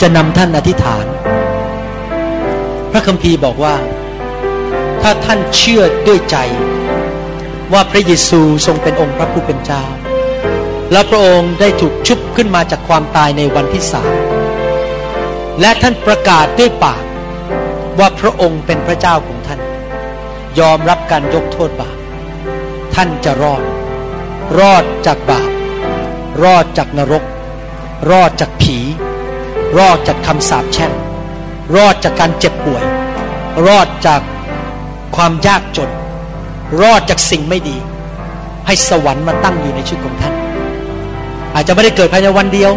จะนำท่านอธิษฐาน พระคัมภีร์บอกว่า ถ้าท่านเชื่อด้วยใจ ว่าพระเยซูทรงเป็นองค์พระผู้เป็นเจ้า และพระองค์ได้ถูกชุบขึ้นมาจากความตายในวันที่สามและท่านประกาศด้วยปากว่าพระองค์เป็นพระเจ้าของท่าน ยอมรับการยกโทษบาปท่านจะรอด รอดจากบาป รอดจากนรก รอดจากผี รอดจากคำสาปแช่ง รอดจากการเจ็บป่วย รอดจากความยากจน รอดจากสิ่งไม่ดี ให้สวรรค์มาตั้งอยู่ในชีวิตของท่าน อาจจะไม่ได้เกิดภายในวันเดียว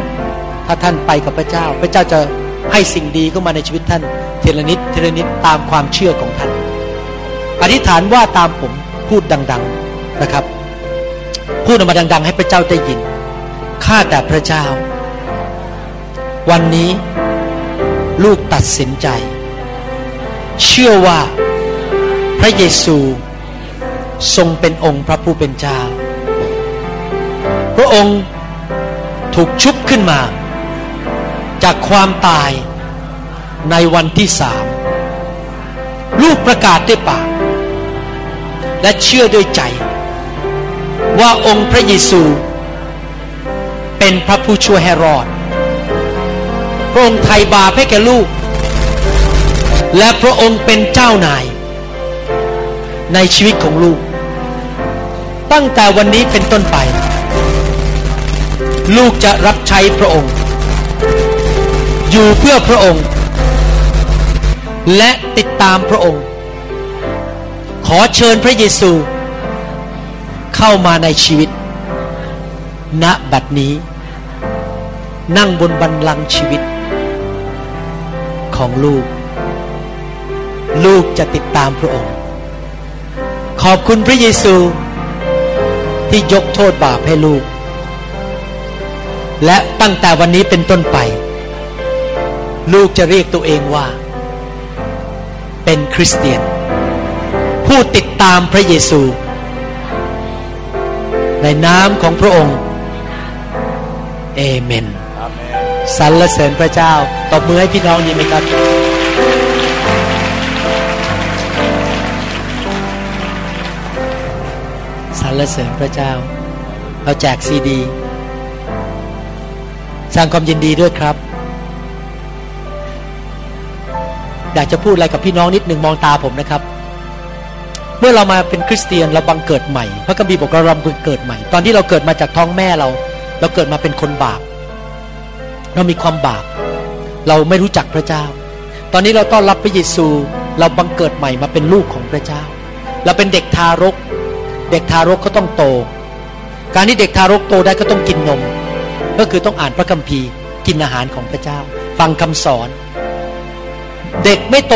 ถ้าท่านไปกับพระเจ้า พระเจ้าจะให้สิ่งดีเข้ามาในชีวิตท่านเทเลนิดเทเลนิดตามความเชื่อของท่าน อธิษฐานว่าตามผมพูดดัง ๆนะครับ พูดออกมาดัง ๆ ให้พระเจ้าได้ยินข้าแต่พระเจ้า วันนี้ลูกตัดสินใจ เชื่อว่าพระเยซูทรงเป็นองค์พระผู้เป็นเจ้า พระองค์ถูกชุบขึ้นมา จากความตายในวันที่สามลูกประกาศด้วยปาก และเชื่อด้วยใจ ว่าองค์พระเยซู เป็นพระผู้ช่วยให้รอด พระองค์ไถ่บาปให้แก่ลูก และพระองค์เป็นเจ้านาย ในชีวิตของลูก ตั้งแต่วันนี้เป็นต้นไป ลูกจะรับใช้พระองค์ อยู่เพื่อพระองค์ และติดตามพระองค์ ขอเชิญพระเยซู เข้ามาในชีวิต ณบัดนี้นั่งบนบันลังชีวิต ของลูก ลูกจะติดตามพระองค์ ขอบคุณพระเยซูที่ยกโทษบาปให้ลูก และตั้งแต่วันนี้เป็นต้นไป ลูกจะเรียกตัวเองว่า เป็นคริสเตียน ผู้ติดตามพระเยซู ในนามของพระองค์เอเมนสรรเสริญพระเจ้า ตบมือให้พี่น้องยินไหมครับ สรรเสริญพระเจ้า เราแจกซีดี สร้างความยินดีด้วยครับ อยากจะพูดอะไรกับพี่น้องนิดหนึ่งมองตาผมนะครับ เมื่อเรามาเป็นคริสเตียนเราบังเกิดใหม่ พระคัมภีร์บอกเราบังเกิดใหม่ ตอนที่เราเกิดมาจากท้องแม่เรา เราเกิดมาเป็นคนบาปเรามีความบาป เราไม่รู้จักพระเจ้า ตอนนี้เราต้อนรับพระเยซู เราบังเกิดใหม่มาเป็นลูกของพระเจ้า เราเป็นเด็กทารก เด็กทารกก็ต้องโต การที่เด็กทารกโตได้ก็ต้องกินนม ก็คือต้องอ่านพระคัมภีร์ กินอาหารของพระเจ้า ฟังคำสอน เด็กไม่โต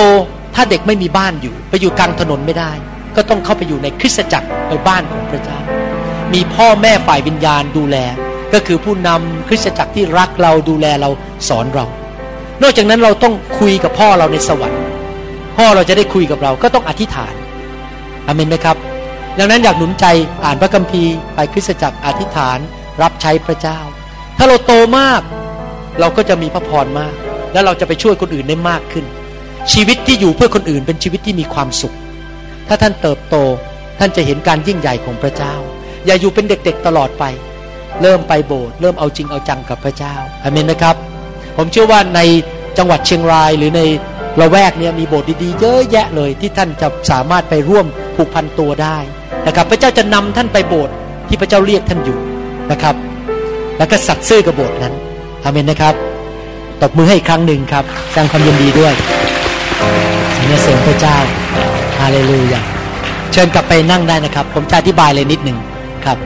ถ้าเด็กไม่มีบ้านอยู่ ไปอยู่กลางถนนไม่ได้ ก็ต้องเข้าไปอยู่ในคริสตจักรในบ้านของพระเจ้า มีพ่อแม่ฝ่ายวิญญาณดูแล ก็คือผู้นำคริสตจักรที่รักเราดูแลเราสอนเรา นอกจากนั้นเราต้องคุยกับพ่อเราในสวรรค์ พ่อเราจะได้คุยกับเราก็ต้องอธิษฐานอเมนไหมครับ ดังนั้นอยากหนุนใจอ่านพระคัมภีร์ไปคริสตจักรอธิษฐาน รับใช้พระเจ้า ถ้าเราโตมาก เราก็จะมีพระพรมาก และเราจะไปช่วยคนอื่นได้มากขึ้น ชีวิตที่อยู่เพื่อคนอื่นเป็นชีวิตที่มีความสุข ถ้าท่านเติบโตท่านจะเห็นการยิ่งใหญ่ของพระเจ้า อย่าอยู่เป็นเด็กๆตลอดไป เริ่มไปโบสถ์เริ่มเอาจริงเอาจังกับพระเจ้าอเมนไหมครับ ผมเชื่อว่าในจังหวัดเชียงรายหรือในละแวกเนี้มีโบสถ์ดีๆเยอะแยะเลยที่ท่านจะสามารถไปร่วมผูกพันตัวได้นะครับ พระเจ้าจะนำท่านไปโบสถ์ที่พระเจ้าเรียกท่านอยู่นะครับ แล้วก็สัตย์ซื่อกับโบสถ์นั้นอเมนนะครับตบมือให้อีกครั้งหนึ่งครับแสดงความยินดีด้วยสรรเสริญพระเจ้าฮาเลลูยาเชิญกลับไปนั่งได้นะครับ ผมจะอธิบายเลยนิดหนึ่งครับ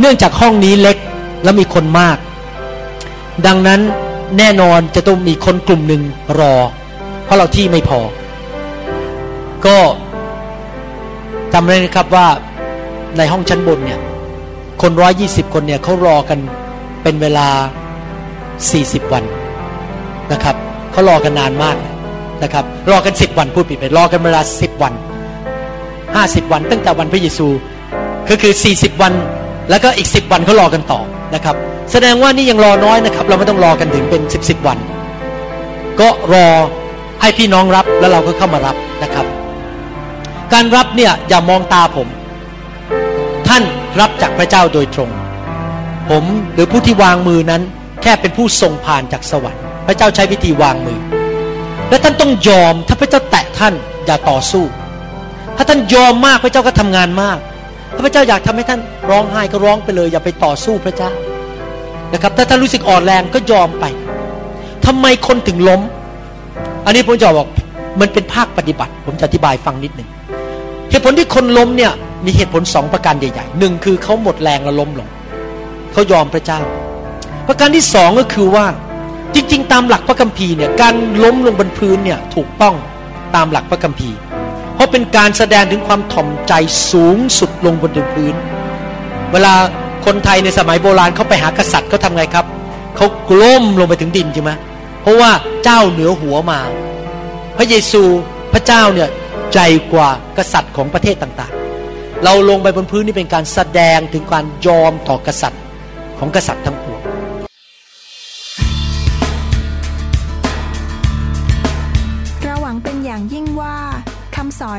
เนื่องจากห้องนี้เล็กและมีคนมาก ดังนั้นแน่นอนจะต้องมีคนกลุ่มหนึ่งรอ เพราะเราที่ไม่พอ ก็จำเลยนะครับว่าในห้องชั้นบนเนี่ย คนร้อยยี่สิบคนเนี่ยเขารอกันเป็นเวลาสี่สิบวันนะครับเขารอกันนานมากนะครับ รอกันสิบวันพูดผิดไปรอกันเวลาสิบวันห้าสิบวัน ตั้งแต่วันพระเยซูก็คือสี่สิบวัน แล้วก็อีกสิบวันเขารอกันต่อนะครับ แสดงว่านี่ยังรอน้อยนะครับ เราไม่ต้องรอกันถึงเป็นสิบสิบวัน ก็รอให้พี่น้องรับแล้วเราก็เข้ามารับนะครับ การรับเนี่ยอย่ามองตาผม ท่านรับจากพระเจ้าโดยตรง ผมหรือผู้ที่วางมือนั้น แค่เป็นผู้ส่งผ่านจากสวรรค์พระเจ้าใช้วิธีวางมือ และท่านต้องยอมถ้าพระเจ้าแตะท่านอย่าต่อสู้ ถ้าท่านยอมมากพระเจ้าก็ทำงานมาก พระเจ้าอยากทำให้ท่านร้องไห้ก็ร้องไปเลย อย่าไปต่อสู้พระเจ้านะครับ ถ้าท่านรู้สึกอ่อนแรงก็ยอมไปทำไมคนถึงล้ม อันนี้ผมจะบอกมันเป็นภาคปฏิบัติ ผมจะอธิบายฟังนิดหนึ่งเหตุผลที่คนล้มเนี่ยมีเหตุผลสองประการใหญ่ๆหนึ่งคือเขาหมดแรงแล้วล้มลงเขายอมพระเจ้า ประการที่สองก็คือว่าจริง ๆ ตามหลักพระคัมภีร์เนี่ยการล้มลงบนพื้นเนี่ยถูกต้องตามหลักพระคัมภีร์ ราะเป็นการแสดงถึงความถ่อมใจสูงสุดลงบนพื้น เวลาคนไทยในสมัยโบราณเขาไปหากษัตริย์เขาทำไงครับเขากล้มลงไปถึงดินใช่ไหมเพราะว่าเจ้าเหนือหัวมา พระเยซูพระเจ้าเนี่ยใจกว่ากษัตริย์ของประเทศต่างๆ เราลงไปบนพื้นนี่เป็นการแสดงถึงการยอมต่อกษัตริย์ของกษัตริย์ทั้งป